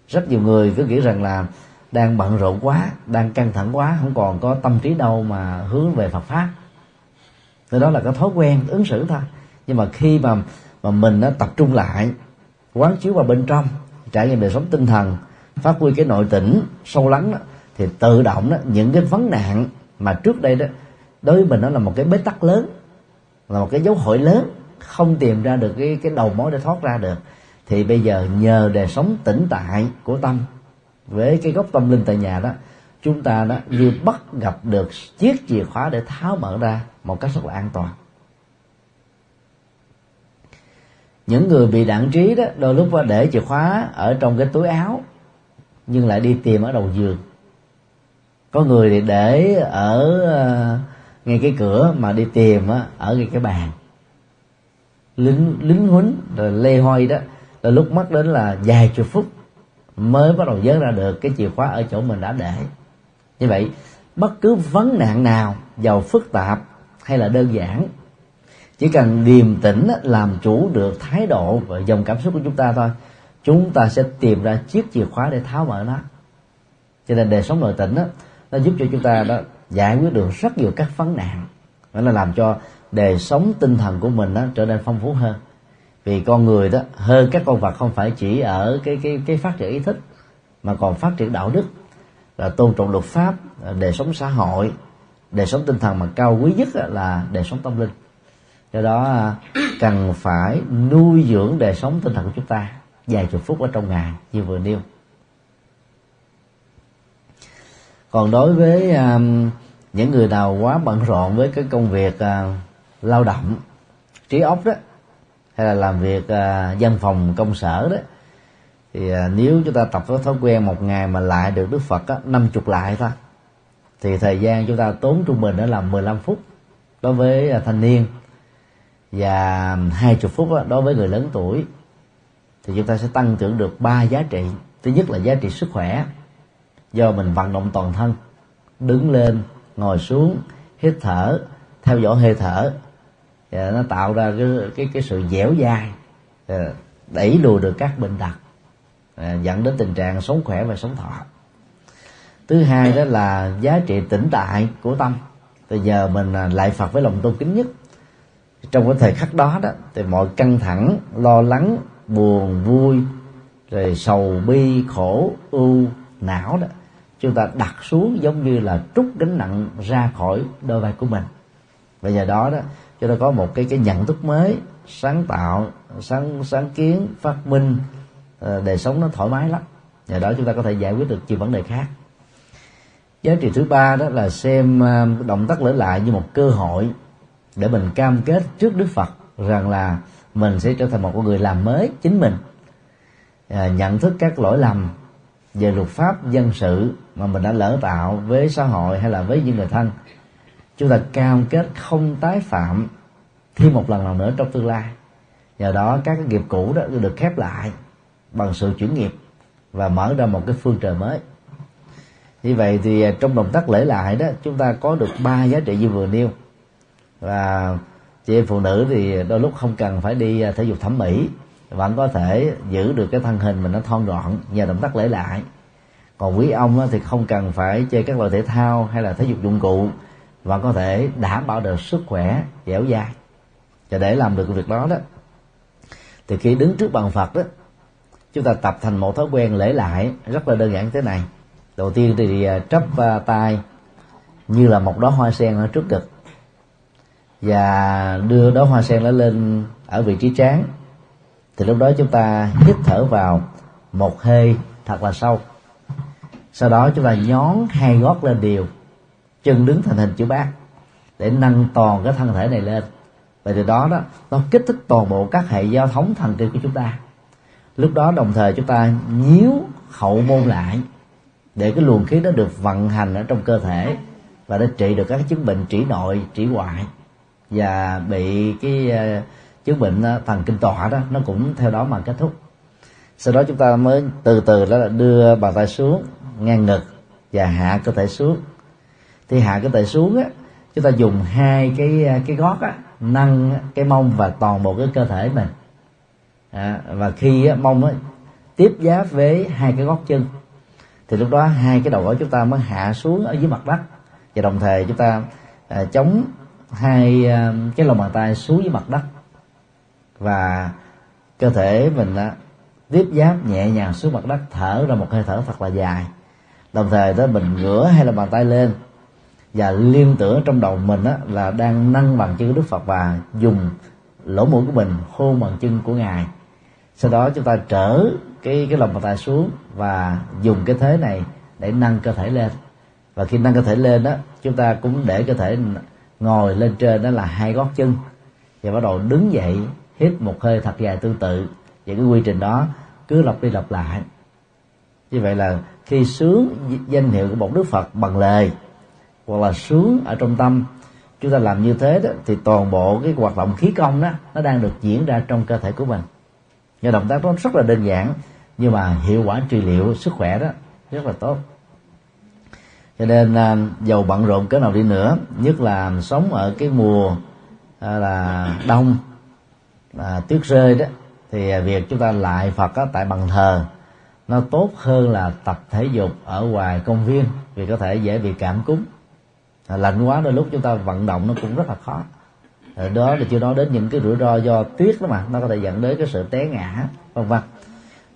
Rất nhiều người cứ nghĩ rằng là đang bận rộn quá đang căng thẳng quá không còn có tâm trí đâu mà hướng về Phật pháp. Thì đó là cái thói quen ứng xử thôi. Nhưng mà khi mà mà mình nó tập trung lại quán chiếu vào bên trong trải nghiệm đời sống tinh thần phát huy cái nội tỉnh sâu lắng đó, thì tự động đó những cái vấn nạn mà trước đây đó đối với mình nó là một cái bế tắc lớn là một cái dấu hỏi lớn không tìm ra được cái cái đầu mối để thoát ra được, thì bây giờ nhờ đời sống tĩnh tại của tâm, với cái gốc tâm linh tại nhà đó, chúng ta đó như bắt gặp được chiếc chìa khóa để tháo mở ra một cách rất là an toàn. Những người bị đạn trí đó, đôi lúc để chìa khóa ở trong cái túi áo, nhưng lại đi tìm ở đầu giường. Có người thì để ở ờ, ngay cái cửa mà đi tìm ở ngay cái bàn lính lính huấn rồi lê hoi đó là lúc mất đến là vài chục phút mới bắt đầu nhớ ra được cái chìa khóa ở chỗ mình đã để. Như vậy bất cứ vấn nạn nào giàu phức tạp hay là đơn giản chỉ cần điềm tĩnh làm chủ được thái độ và dòng cảm xúc của chúng ta thôi chúng ta sẽ tìm ra chiếc chìa khóa để tháo mở nó. Cho nên đời sống nội tĩnh đó, nó giúp cho chúng ta đó giải quyết được rất nhiều các vấn nạn. Nó là làm cho đời sống tinh thần của mình đó trở nên phong phú hơn. Vì con người đó hơn các con vật không phải chỉ ở cái cái cái phát triển ý thức mà còn phát triển đạo đức là tôn trọng luật pháp đời sống xã hội đời sống tinh thần mà cao quý nhất là đời sống tâm linh. Do đó à, cần phải nuôi dưỡng đời sống tinh thần của chúng ta vài chục phút ở trong ngày như vừa nêu. Còn đối với um, những người nào quá bận rộn với cái công việc à, lao động trí óc đó hay là làm việc à, văn phòng công sở đó thì uh, nếu chúng ta tập có thói quen một ngày mà lại được Đức Phật năm chục lại thôi thì thời gian chúng ta tốn trung bình đó là 15 phút đối với uh, thanh niên và hai chục phút đó, đối với người lớn tuổi. Thì chúng ta sẽ tăng trưởng được ba giá trị. Thứ nhất là giá trị sức khỏe do mình vận động toàn thân đứng lên ngồi xuống hít thở theo dõi hơi thở và nó tạo ra cái cái cái sự dẻo dai ờ, đẩy lùi được các bệnh tật ờ, dẫn đến tình trạng sống khỏe và sống thọ. Thứ hai đó là giá trị tĩnh tại của tâm. Bây giờ mình à, lại phật với lòng tôn kính nhất. Trong cái thời khắc đó đó, thì mọi căng thẳng, lo lắng, buồn, vui, rồi sầu bi, khổ, ưu, não đó, chúng ta đặt xuống giống như là trút gánh nặng ra khỏi đôi vai của mình. Và giờ đó đó cho ta có một cái cái nhận thức mới sáng tạo sáng sáng kiến phát minh ờ, đời sống nó thoải mái lắm. Nhờ đó chúng ta có thể giải quyết được nhiều vấn đề khác. Giá trị thứ ba đó là xem ờ, động tác lỡ lại như một cơ hội để mình cam kết trước đức phật rằng là mình sẽ trở thành một con người làm mới chính mình. À, nhận thức các lỗi lầm về luật pháp dân sự mà mình đã lỡ tạo với xã hội hay là với những người thân chúng ta cam kết không tái phạm thêm một lần nào nữa trong tương lai. Nhờ đó, các cái nghiệp cũ đó được khép lại bằng sự chuyển nghiệp và mở ra một cái phương trời mới. Như vậy thì à, trong động tác lễ lại đó, chúng ta có được ba giá trị như vừa nêu. Và chị em phụ nữ thì đôi lúc không cần phải đi à, thể dục thẩm mỹ, vẫn có thể giữ được cái thân hình mình nó thon gọn nhờ động tác lễ lại. Còn quý ông thì không cần phải chơi các loại thể thao hay là thể dục dụng cụ và có thể đảm bảo được sức khỏe dẻo dai. Và để làm được việc đó đó thì khi đứng trước bàn phật đó chúng ta tập thành một thói quen lễ lại rất là đơn giản thế này. Đầu tiên thì à, trấp à, tay như là một đóa hoa sen ở trước ngực. Và đưa đóa hoa sen đó lên ở vị trí trán. Thì lúc đó chúng ta hít thở vào một hơi thật là sâu. Sau đó chúng ta nhón hai gót lên đều chân đứng thành hình chữ bát, để nâng toàn cái thân thể này lên. Và từ đó đó, nó kích thích toàn bộ các hệ giao thống thần kinh của chúng ta. Lúc đó đồng thời chúng ta nhíu hậu môn lại, để cái luồng khí đó được vận hành ở trong cơ thể và để trị được các chứng bệnh trĩ nội, trĩ ngoại và bị cái ờ, chứng bệnh ờ, thần kinh tọa đó, nó cũng theo đó mà kết thúc. Sau đó chúng ta mới từ từ đó là đưa bàn tay xuống, ngang ngực và hạ cơ thể xuống thì hạ cái tay xuống á chúng ta dùng hai cái cái gót á nâng cái mông và toàn bộ cái cơ thể mình. À, và khi á, mông á, tiếp giáp với hai cái gót chân thì lúc đó hai cái đầu gối chúng ta mới hạ xuống ở dưới mặt đất. Và đồng thời chúng ta à, chống hai à, cái lòng bàn tay xuống dưới mặt đất. Và cơ thể mình à, tiếp giáp nhẹ nhàng xuống mặt đất thở ra một hơi thở thật là dài. Đồng thời đó mình ngửa hai lòng bàn tay lên và liên tưởng trong đầu mình á, là đang nâng bằng chân đức phật và dùng lỗ mũi của mình hôn bằng chân của ngài. Sau đó chúng ta trở cái cái lòng bàn tay xuống và dùng cái thế này để nâng cơ thể lên. Và khi nâng cơ thể lên đó chúng ta cũng để cơ thể ngồi lên trên đó là hai gót chân. Và bắt đầu đứng dậy hít một hơi thật dài tương tự. Và cái quy trình đó cứ lặp đi lặp lại. Như vậy là khi sướng danh hiệu của một đức phật bằng lời hoặc là sướng ở trong tâm. Chúng ta làm như thế đó thì toàn bộ cái hoạt động khí công đó nó đang được diễn ra trong cơ thể của mình. Do động tác đó rất là đơn giản nhưng mà hiệu quả trị liệu sức khỏe đó rất là tốt. Cho nên à, dầu bận rộn cỡ nào đi nữa nhất là sống ở cái mùa à, là đông à, tuyết rơi đó thì việc chúng ta lại phật á, tại bằng thờ nó tốt hơn là tập thể dục ở ngoài công viên vì có thể dễ bị cảm cúm. À, lạnh quá đôi lúc chúng ta vận động nó cũng rất là khó. À, đó là chưa nói đến những cái rủi ro do tuyết đó mà nó có thể dẫn đến cái sự té ngã vân vân.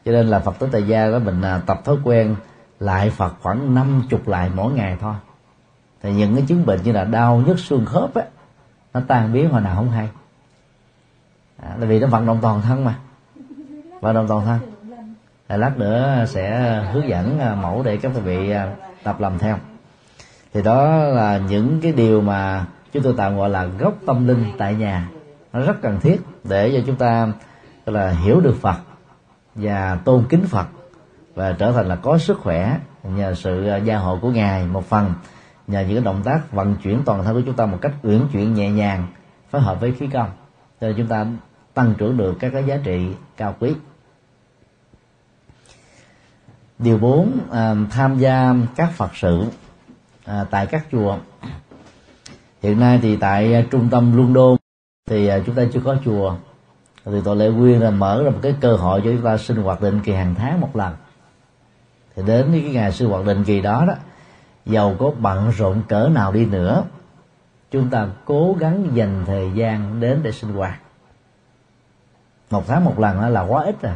Cho nên là phật tử tại gia đó mình à, tập thói quen lại phật khoảng năm chục lại mỗi ngày thôi. Thì những cái chứng bệnh như là đau nhức xương khớp á nó tan biến hồi nào không hay. À, tại vì nó vận động toàn thân mà. Vận động toàn thân. À lát nữa sẽ hướng dẫn mẫu để các quý vị tập làm theo thì đó là những cái điều mà chúng tôi tạm gọi là gốc tâm linh tại nhà. Nó rất cần thiết để cho chúng ta là hiểu được Phật và tôn kính Phật và trở thành là có sức khỏe nhờ sự à, gia hộ của ngài một phần nhờ những cái động tác vận chuyển toàn thân của chúng ta một cách uyển chuyển nhẹ nhàng phối hợp với khí công cho chúng ta tăng trưởng được các cái giá trị cao quý. Điều 4 à, tham gia các phật sự à, tại các chùa. Hiện nay thì tại à, trung tâm London thì à, chúng ta chưa có chùa. Thì tội lệ quyên là mở ra một cái cơ hội cho chúng ta sinh hoạt định kỳ hàng tháng một lần. Thì đến cái ngày sinh hoạt định kỳ đó đó giàu có bận rộn cỡ nào đi nữa chúng ta cố gắng dành thời gian đến để sinh hoạt. Một tháng một lần là quá ít rồi.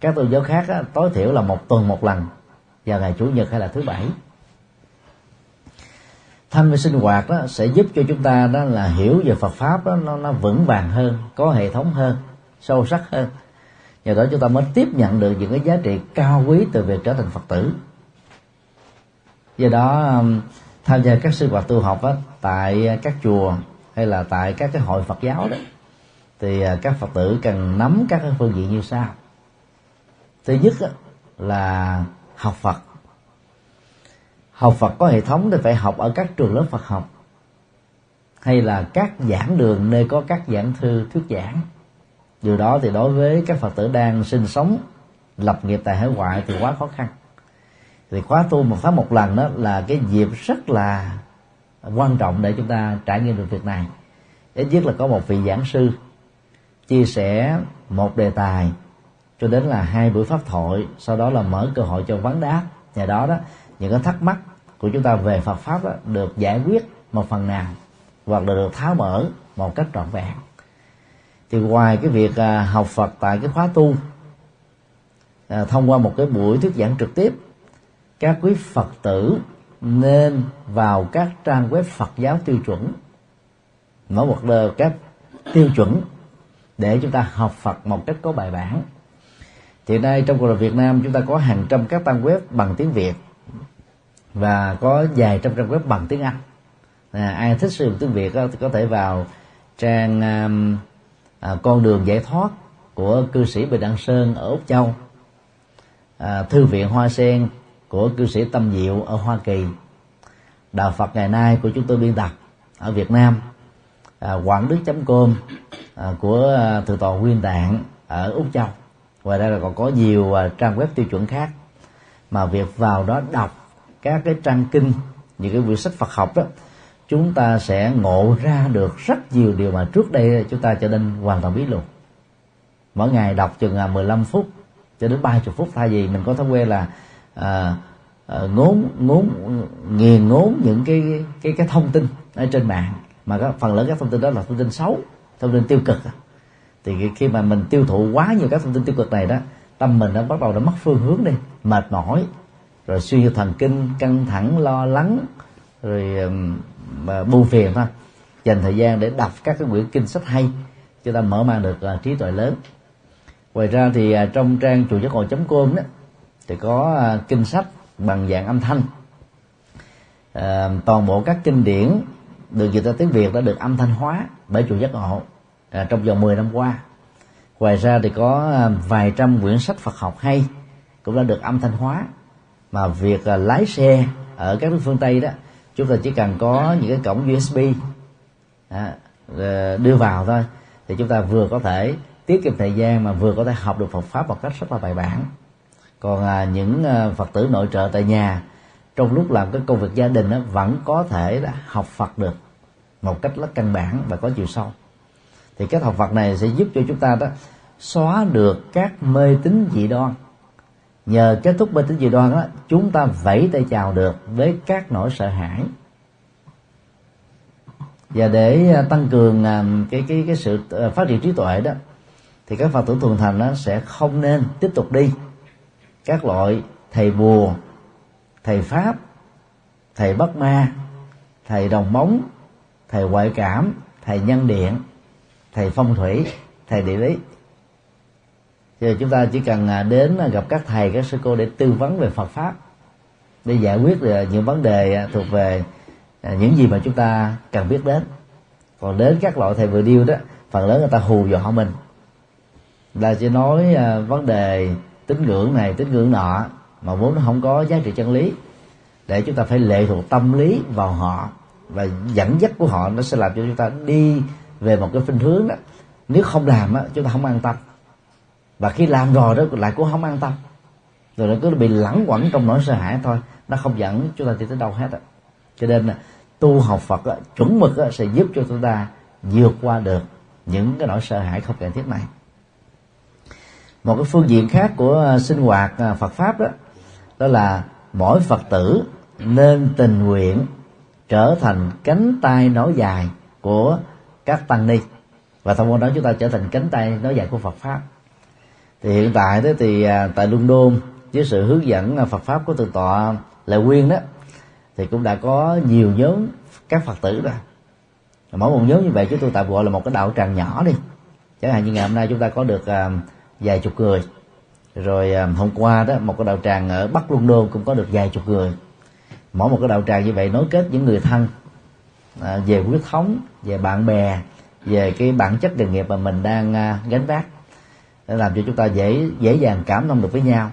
Các tôn giáo khác tối thiểu là một tuần một lần vào ngày chủ nhật hay là thứ bảy thanh với sinh hoạt đó sẽ giúp cho chúng ta đó là hiểu về Phật pháp đó nó, nó vững vàng hơn có hệ thống hơn sâu sắc hơn. Nhờ đó chúng ta mới tiếp nhận được những cái giá trị cao quý từ việc trở thành Phật tử. Do đó um, tham gia các sinh hoạt tu học đó, tại các chùa hay là tại các cái hội Phật giáo đó thì à, các Phật tử cần nắm các cái phương diện như sau. Thứ nhất là học Phật học Phật có hệ thống thì phải học ở các trường lớp Phật học. Hay là các giảng đường nơi có các giảng thư, thuyết giảng. Điều đó thì đối với các Phật tử đang sinh sống, lập nghiệp tại hải ngoại thì quá khó khăn. Thì khóa tu một khóa một lần đó là cái dịp rất là quan trọng để chúng ta trải nghiệm được việc này. Ít nhất là có một vị giảng sư chia sẻ một đề tài cho đến là hai buổi pháp thoại, sau đó là mở cơ hội cho vấn đáp nhờ đó đó, những cái thắc mắc của chúng ta về Phật pháp đó, được giải quyết một phần nào hoặc là được tháo mở một cách trọn vẹn. Thì ngoài cái việc à, học Phật tại cái khóa tu à, thông qua một cái buổi thuyết giảng trực tiếp các quý Phật tử nên vào các trang web Phật giáo tiêu chuẩn mở một các tiêu chuẩn để chúng ta học Phật một cách có bài bản. Hiện nay trong cuộc đời Việt Nam chúng ta có hàng trăm các trang web bằng tiếng Việt và có vài trăm trang web bằng tiếng Anh. À, ai thích sử dụng tiếng Việt thì có thể vào trang um, à, con đường giải thoát của cư sĩ Bình Đăng Sơn ở Úc Châu. À, thư viện Hoa Sen của cư sĩ Tâm Diệu ở Hoa Kỳ. Đạo Phật ngày nay của chúng tôi biên tập ở Việt Nam. À, quảng đức com à, của à, thượng tọa nguyên tạng ở Úc Châu. Ngoài ra là còn có nhiều à, trang web tiêu chuẩn khác mà việc vào đó đọc các cái trang kinh những cái quyển sách Phật học đó chúng ta sẽ ngộ ra được rất nhiều điều mà trước đây chúng ta trở nên hoàn toàn biết luôn. Mỗi ngày đọc chừng à, 15 phút cho đến 30 phút thay vì mình có thói quen là à, à, ngốn ngốn nghiền ngốn những cái cái cái thông tin ở trên mạng. Mà các phần lớn các thông tin đó là thông tin xấu thông tin tiêu cực. Thì khi mà mình tiêu thụ quá nhiều các thông tin tiêu cực này đó tâm mình đã bắt đầu đã mất phương hướng đi mệt mỏi rồi suy nhược thần kinh căng thẳng lo lắng rồi mà buồn phiền thôi. Dành thời gian để đọc các cái quyển kinh sách hay cho ta mở mang được à, trí tuệ lớn. Ngoài ra thì à, trong trang chùa giác ngộ com đó thì có à, kinh sách bằng dạng âm thanh. À, toàn bộ các kinh điển được dịch ra tiếng việt đã được âm thanh hóa bởi chùa giác ngộ à, trong vòng 10 năm qua. Ngoài ra thì có vài trăm quyển sách phật học hay cũng đã được âm thanh hóa mà việc uh, lái xe ở các nước phương tây đó chúng ta chỉ cần có những cái cổng usb à, ờ, đưa vào thôi. Thì chúng ta vừa có thể tiết kiệm thời gian mà vừa có thể học được Phật pháp một cách rất là bài bản. Còn à, những à, Phật tử nội trợ tại nhà trong lúc làm cái công việc gia đình đó, vẫn có thể là học Phật được một cách rất căn bản và có chiều sâu. Thì cách học Phật này sẽ giúp cho chúng ta đó xóa được các mê tín dị đoan nhờ kết thúc mê tín dị đoan đó chúng ta vẫy tay chào được với các nỗi sợ hãi. Và để à, tăng cường à, cái cái cái sự à, phát triển trí tuệ đó, thì các phật tử thuần thành nó sẽ không nên tiếp tục đi. Các loại thầy bùa, thầy pháp, thầy bất ma, thầy đồng bóng thầy ngoại cảm, thầy nhân điện, thầy phong thủy, thầy địa lý giờ chúng ta chỉ cần à, đến à, gặp các thầy, các sư cô để tư vấn về Phật pháp, để giải quyết à, những vấn đề thuộc về những gì mà chúng ta cần biết đến. Còn đến các loại thầy vừa điêu đó, phần lớn người ta hù dọa mình. Là chỉ nói vấn đề tín ngưỡng này, tín ngưỡng nọ, mà vốn nó không có giá trị chân lý. Để chúng ta phải lệ thuộc tâm lý vào họ, và dẫn dắt của họ, nó sẽ làm cho chúng ta đi về một cái phương hướng đó. Nếu không làm á, chúng ta không an tâm và khi làm rồi đó lại cũng không an tâm. Rồi nó cứ bị lẳng quẩn trong nỗi sợ hãi thôi. Nó không dẫn chúng ta đi tới đâu hết á cho nên là tu học Phật á, chuẩn mực á, sẽ giúp cho chúng ta vượt qua được những cái nỗi sợ hãi không cần thiết này. Một cái phương diện khác của à, sinh hoạt à, Phật pháp đó đó là mỗi Phật tử nên tình nguyện trở thành cánh tay nối dài của các tăng ni. Và thông qua đó chúng ta trở thành cánh tay nối dài của Phật pháp thì hiện tại đó thì à, tại London với sự hướng dẫn à, Phật pháp của từ tọa Lệ Quyên đó, thì cũng đã có nhiều nhóm các Phật tử rồi mỗi một nhóm như vậy, chúng tôi tạm gọi là một cái đạo tràng nhỏ đi. Chẳng hạn như ngày hôm nay chúng ta có được à, vài chục người. Rồi hôm qua đó, một cái đạo tràng ở Bắc London cũng có được vài chục người. Mỗi một cái đạo tràng như vậy nối kết những người thân về huyết thống, về bạn bè, về cái bản chất nghề nghiệp mà mình đang gánh vác để làm cho chúng ta dễ dễ dàng cảm thông được với nhau.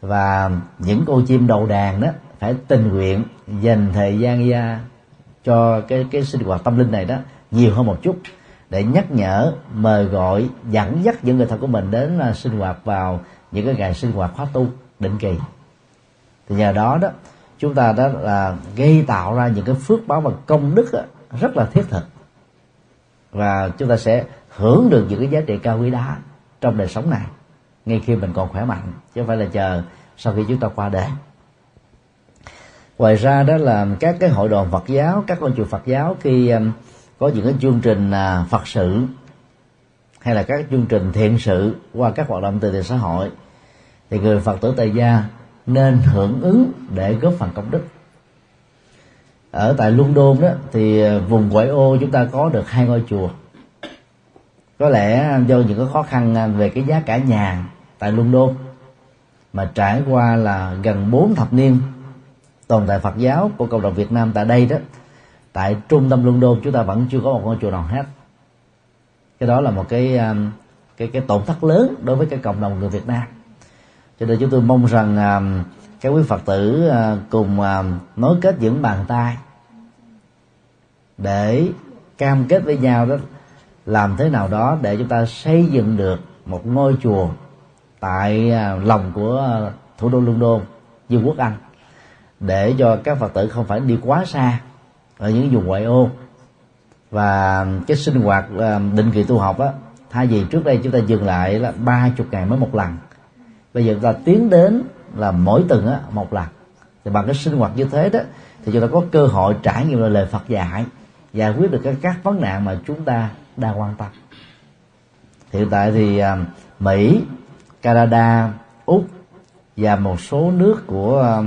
Và những cô chim đầu đàn đó phải tình nguyện dành thời gian ra cho cái cái sinh hoạt tâm linh này đó nhiều hơn một chút để nhắc nhở mời gọi dẫn dắt những người thân của mình đến à, sinh hoạt vào những cái ngày sinh hoạt khóa tu định kỳ. Thì nhờ đó đó chúng ta đó là gây tạo ra những cái phước báo và công đức đó, rất là thiết thực. Và chúng ta sẽ hưởng được những cái giá trị cao quý đó trong đời sống này, ngay khi mình còn khỏe mạnh, chứ không phải là chờ sau khi chúng ta qua đời. Ngoài ra đó là các cái hội đoàn Phật giáo, các con chùa Phật giáo khi um, có những cái chương trình à, Phật sự, hay là các chương trình thiện sự qua các hoạt động từ thiện xã hội, thì người Phật tử tại gia nên hưởng ứng để góp phần công đức. Ở tại London đó, thì à, vùng ngoại ô chúng ta có được hai ngôi chùa có lẽ do những cái khó khăn à, về cái giá cả nhà tại London mà trải qua là gần 4 thập niên tồn tại Phật giáo của cộng đồng Việt Nam tại đây đó, tại trung tâm London chúng ta vẫn chưa có một ngôi chùa nào hết. Cái đó là một cái à, cái cái tổn thất lớn đối với cái cộng đồng người Việt Nam. Cho nên chúng tôi mong rằng à, các quý Phật tử cùng nối kết những bàn tay để cam kết với nhau đó làm thế nào đó để chúng ta xây dựng được một ngôi chùa tại à, lòng của à, thủ đô London vương quốc Anh để cho các phật tử không phải đi quá xa ở những vùng ngoại ô. Và cái sinh hoạt à, định kỳ tu học á thay vì trước đây chúng ta dừng lại là ba chục ngày mới một lần bây giờ chúng ta tiến đến là mỗi tuần á một lần. Thì bằng cái sinh hoạt như thế đó thì chúng ta có cơ hội trải nghiệm lời, lời Phật dạy giải quyết được các, các vấn nạn mà chúng ta đang quan tâm. Hiện tại thì à, Mỹ Canada Úc và một số nước của à,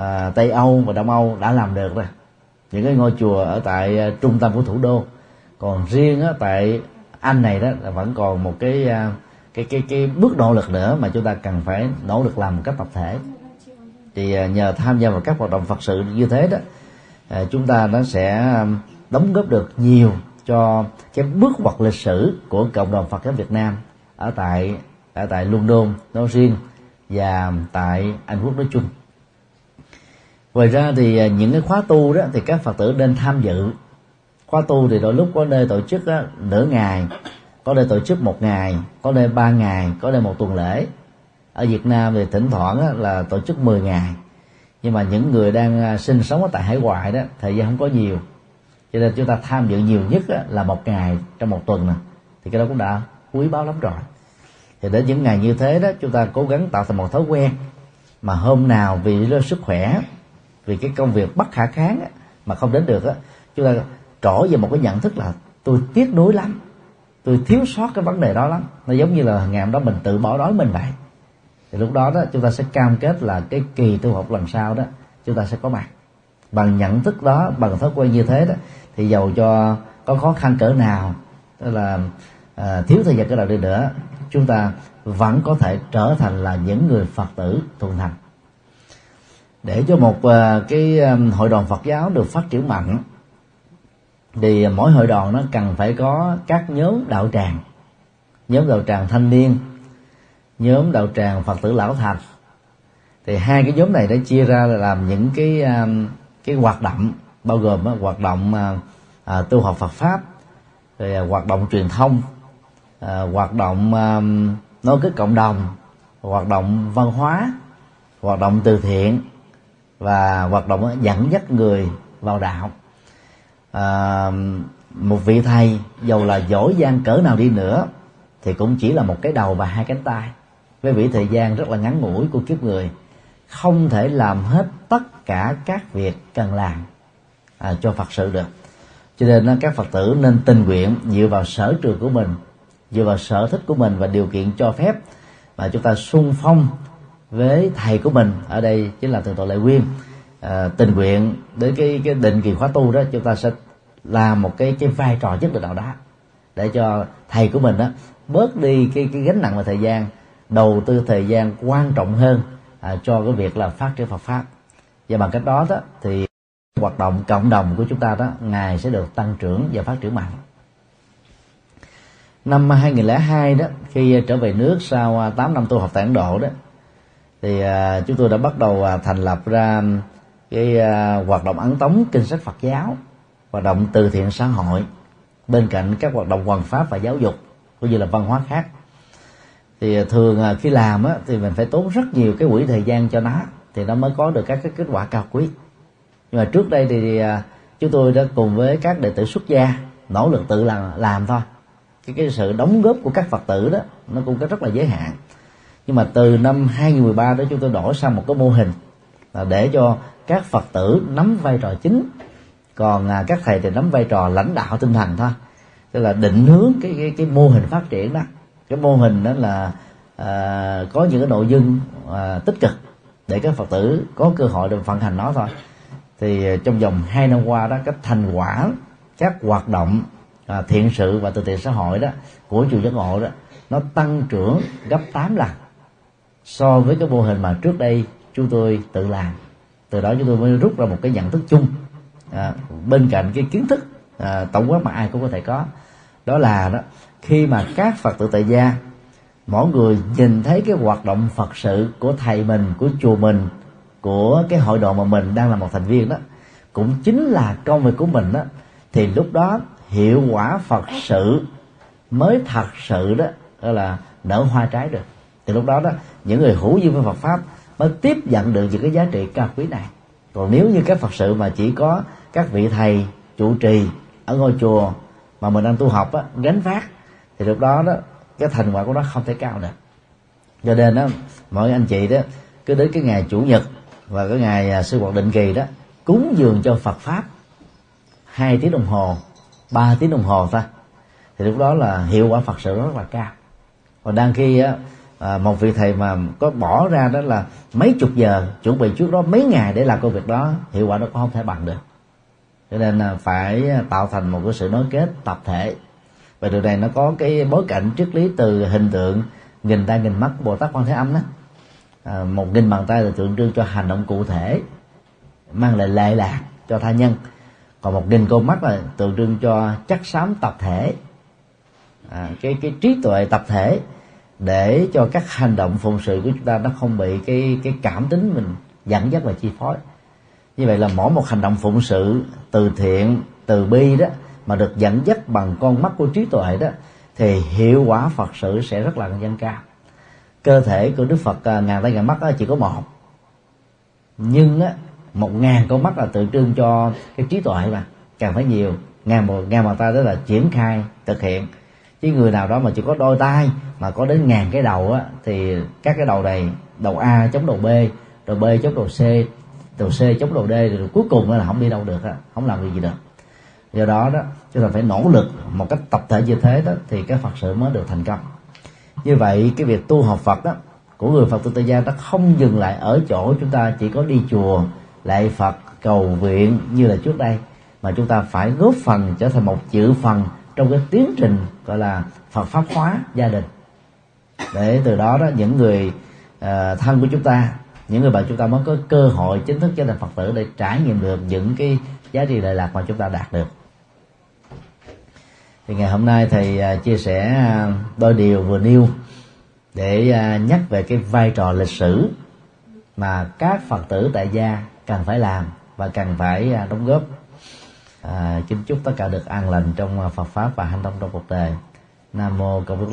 à, tây âu và đông âu đã làm được rồi. Những cái ngôi chùa ở tại à, trung tâm của thủ đô. Còn riêng á, tại anh này đó là vẫn còn một cái cái cái cái bước nỗ lực nữa mà chúng ta cần phải nỗ lực làm một cách tập thể. Thì nhờ tham gia vào các hoạt động phật sự như thế đó chúng ta nó sẽ đóng góp được nhiều cho cái bước ngoặt lịch sử của cộng đồng Phật giáo Việt Nam ở tại ở tại London nói riêng và tại Anh Quốc nói chung. Ngoài ra thì à, những cái khóa tu đó thì các phật tử nên tham dự. Khóa tu thì đôi lúc có nơi tổ chức đó, nửa ngày có nơi tổ chức một ngày có nơi ba ngày có nơi một tuần lễ. Ở Việt Nam thì thỉnh thoảng đó, là tổ chức 10 ngày. Nhưng mà những người đang à, sinh sống ở tại hải ngoại đó thời gian không có nhiều cho nên chúng ta tham dự nhiều nhất là một ngày trong một tuần này. thì cái đó cũng đã quý báu lắm rồi. Thì đến những ngày như thế đó, chúng ta cố gắng tạo thành một thói quen mà hôm nào vì do sức khỏe, vì cái công việc bất khả kháng mà không đến được á, chúng ta trỏ về một cái nhận thức là tôi tiếc nuối lắm. Tôi thiếu sót cái vấn đề đó lắm. Nó giống như là ngày hôm đó mình tự bỏ đói mình vậy. Thì lúc đó đó, chúng ta sẽ cam kết là cái kỳ tu học lần sau đó, chúng ta sẽ có mặt bằng nhận thức đó bằng thói quen như thế đó thì giàu cho có khó khăn cỡ nào tức là à, thiếu thời gian cỡ nào đi nữa chúng ta vẫn có thể trở thành là những người phật tử thuần thành. Để cho một uh, cái à, hội đoàn Phật giáo được phát triển mạnh thì mỗi hội đoàn nó cần phải có các nhóm đạo tràng nhóm đạo tràng thanh niên nhóm đạo tràng phật tử lão thành. Thì hai cái nhóm này đã chia ra là làm những cái um, cái hoạt động bao gồm uh, hoạt động uh, tu học Phật pháp rồi uh, hoạt động truyền thông uh, hoạt động um, nối kết cộng đồng hoạt động văn hóa hoạt động từ thiện và hoạt động dẫn dắt người vào đạo. À, một vị thầy dầu là giỏi giang cỡ nào đi nữa thì cũng chỉ là một cái đầu và hai cánh tay. Với vị thời gian rất là ngắn ngủi của kiếp người không thể làm hết tất cả các việc cần làm à, cho phật sự được. Cho nên các phật tử nên tình nguyện dựa vào sở trường của mình dựa vào sở thích của mình và điều kiện cho phép mà chúng ta sung phong với thầy của mình. Ở đây chính là thượng tọa lệ quyên à, tình nguyện đến cái cái định kỳ khóa tu đó chúng ta sẽ làm một cái cái vai trò nhất định nào đó để cho thầy của mình đó bớt đi cái cái gánh nặng về thời gian đầu tư thời gian quan trọng hơn à, cho cái việc là phát triển Phật pháp. Và bằng cách đó đó thì hoạt động cộng đồng của chúng ta đó ngày sẽ được tăng trưởng và phát triển mạnh. Năm 2002 đó khi trở về nước sau à, 8 năm tu học tại Ấn Độ đó thì à, chúng tôi đã bắt đầu à, thành lập ra cái à, hoạt động ấn tống kinh sách Phật giáo hoạt động từ thiện xã hội bên cạnh các hoạt động hoàn pháp và giáo dục cũng như là văn hóa khác thì à, thường à, khi làm á, thì mình phải tốn rất nhiều cái quỹ thời gian cho nó thì nó mới có được các cái kết quả cao quý. Nhưng mà trước đây thì à, chúng tôi đã cùng với các đệ tử xuất gia nỗ lực tự làm làm thôi. Cái cái sự đóng góp của các phật tử đó nó cũng có rất là giới hạn. Nhưng mà từ năm 2013 đó chúng tôi đổi sang một cái mô hình là để cho các phật tử nắm vai trò chính. Còn các thầy thì nắm vai trò lãnh đạo tinh thần thôi. Tức là định hướng cái cái cái mô hình phát triển đó cái mô hình đó là à, có những cái nội dung à, tích cực để các phật tử có cơ hội được vận hành nó thôi. Thì à, trong vòng hai năm qua đó cái thành quả các hoạt động à, thiện sự và từ thiện xã hội đó của chùa giác ngộ đó nó tăng trưởng gấp 8 lần so với cái mô hình mà trước đây chúng tôi tự làm. Từ đó chúng tôi mới rút ra một cái nhận thức chung à, bên cạnh cái kiến thức à, tổng quát mà ai cũng có thể có. Đó là đó khi mà các phật tử tại gia mỗi người nhìn thấy cái hoạt động phật sự của thầy mình của chùa mình của cái hội đoàn mà mình đang là một thành viên đó cũng chính là công việc của mình đó thì lúc đó hiệu quả phật sự mới thật sự đó là nở hoa trái được. Thì lúc đó đó những người hữu duyên với Phật pháp mới tiếp nhận được những cái giá trị cao quý này. Còn nếu như các Phật sự mà chỉ có các vị thầy trụ trì ở ngôi chùa mà mình đang tu học á, gánh vác thì lúc đó đó cái thành quả của nó không thể cao được cho nên đó mọi anh chị đó cứ đến cái ngày chủ nhật và cái ngày à, sư hoạt định kỳ đó cúng dường cho Phật pháp. Hai tiếng đồng hồ ba tiếng đồng hồ thôi thì lúc đó là hiệu quả Phật sự rất là cao. Còn đang khi á, à, một vị thầy mà có bỏ ra đó là mấy chục giờ chuẩn bị trước đó mấy ngày để làm công việc đó hiệu quả nó cũng không thể bằng được. Cho nên là phải à, tạo thành một cái sự nối kết tập thể và điều này nó có cái bối cảnh triết lý từ hình tượng nghìn tay nghìn mắt bồ tát quan thế âm đó. À, một nghìn bàn tay là tượng trưng cho hành động cụ thể mang lại lệ lạc cho tha nhân. Còn một nghìn con mắt là tượng trưng cho chắc xám tập thể. À, cái cái trí tuệ tập thể để cho các hành động phụng sự của chúng ta nó không bị cái cái cảm tính mình dẫn dắt và chi phối. Như vậy là mỗi một hành động phụng sự từ thiện từ bi đó mà được dẫn dắt bằng con mắt của trí tuệ đó, thì hiệu quả phật sự sẽ rất là nhân cao. Cơ thể của đức phật à, ngàn tay ngàn mắt chỉ có một. Nhưng á, một ngàn con mắt là tượng trưng cho cái trí tuệ mà. Càng phải nhiều, ngàn một, ngàn bàn tay đó là triển khai, thực hiện. Chứ người nào đó mà chỉ có đôi tay mà có đến ngàn cái đầu á, thì các cái đầu này, đầu a chống đầu b đầu b chống đầu c đầu c chống đầu d, rồi cuối cùng là không đi đâu được á, không làm gì được do đó đó chúng ta phải nỗ lực một cách tập thể như thế đó thì cái phật sự mới được thành công. Như vậy cái việc tu học phật đó của người phật tử tại gia nó không dừng lại ở chỗ chúng ta chỉ có đi chùa lạy phật cầu viện như là trước đây mà chúng ta phải góp phần trở thành một chữ phần trong cái tiến trình gọi là Phật pháp hóa gia đình. Để từ đó đó những người uh, thân của chúng ta những người bạn chúng ta mới có cơ hội chính thức trở thành phật tử để trải nghiệm được những cái giá trị lợi lạc mà chúng ta đạt được thì ngày hôm nay thầy à, chia sẻ à, đôi điều vừa nêu để à, nhắc về cái vai trò lịch sử mà các phật tử tại gia cần phải làm và cần phải đóng góp. À, kính chúc tất cả được an lành trong Phật pháp và hành động trong cuộc đời. Nam mô công đức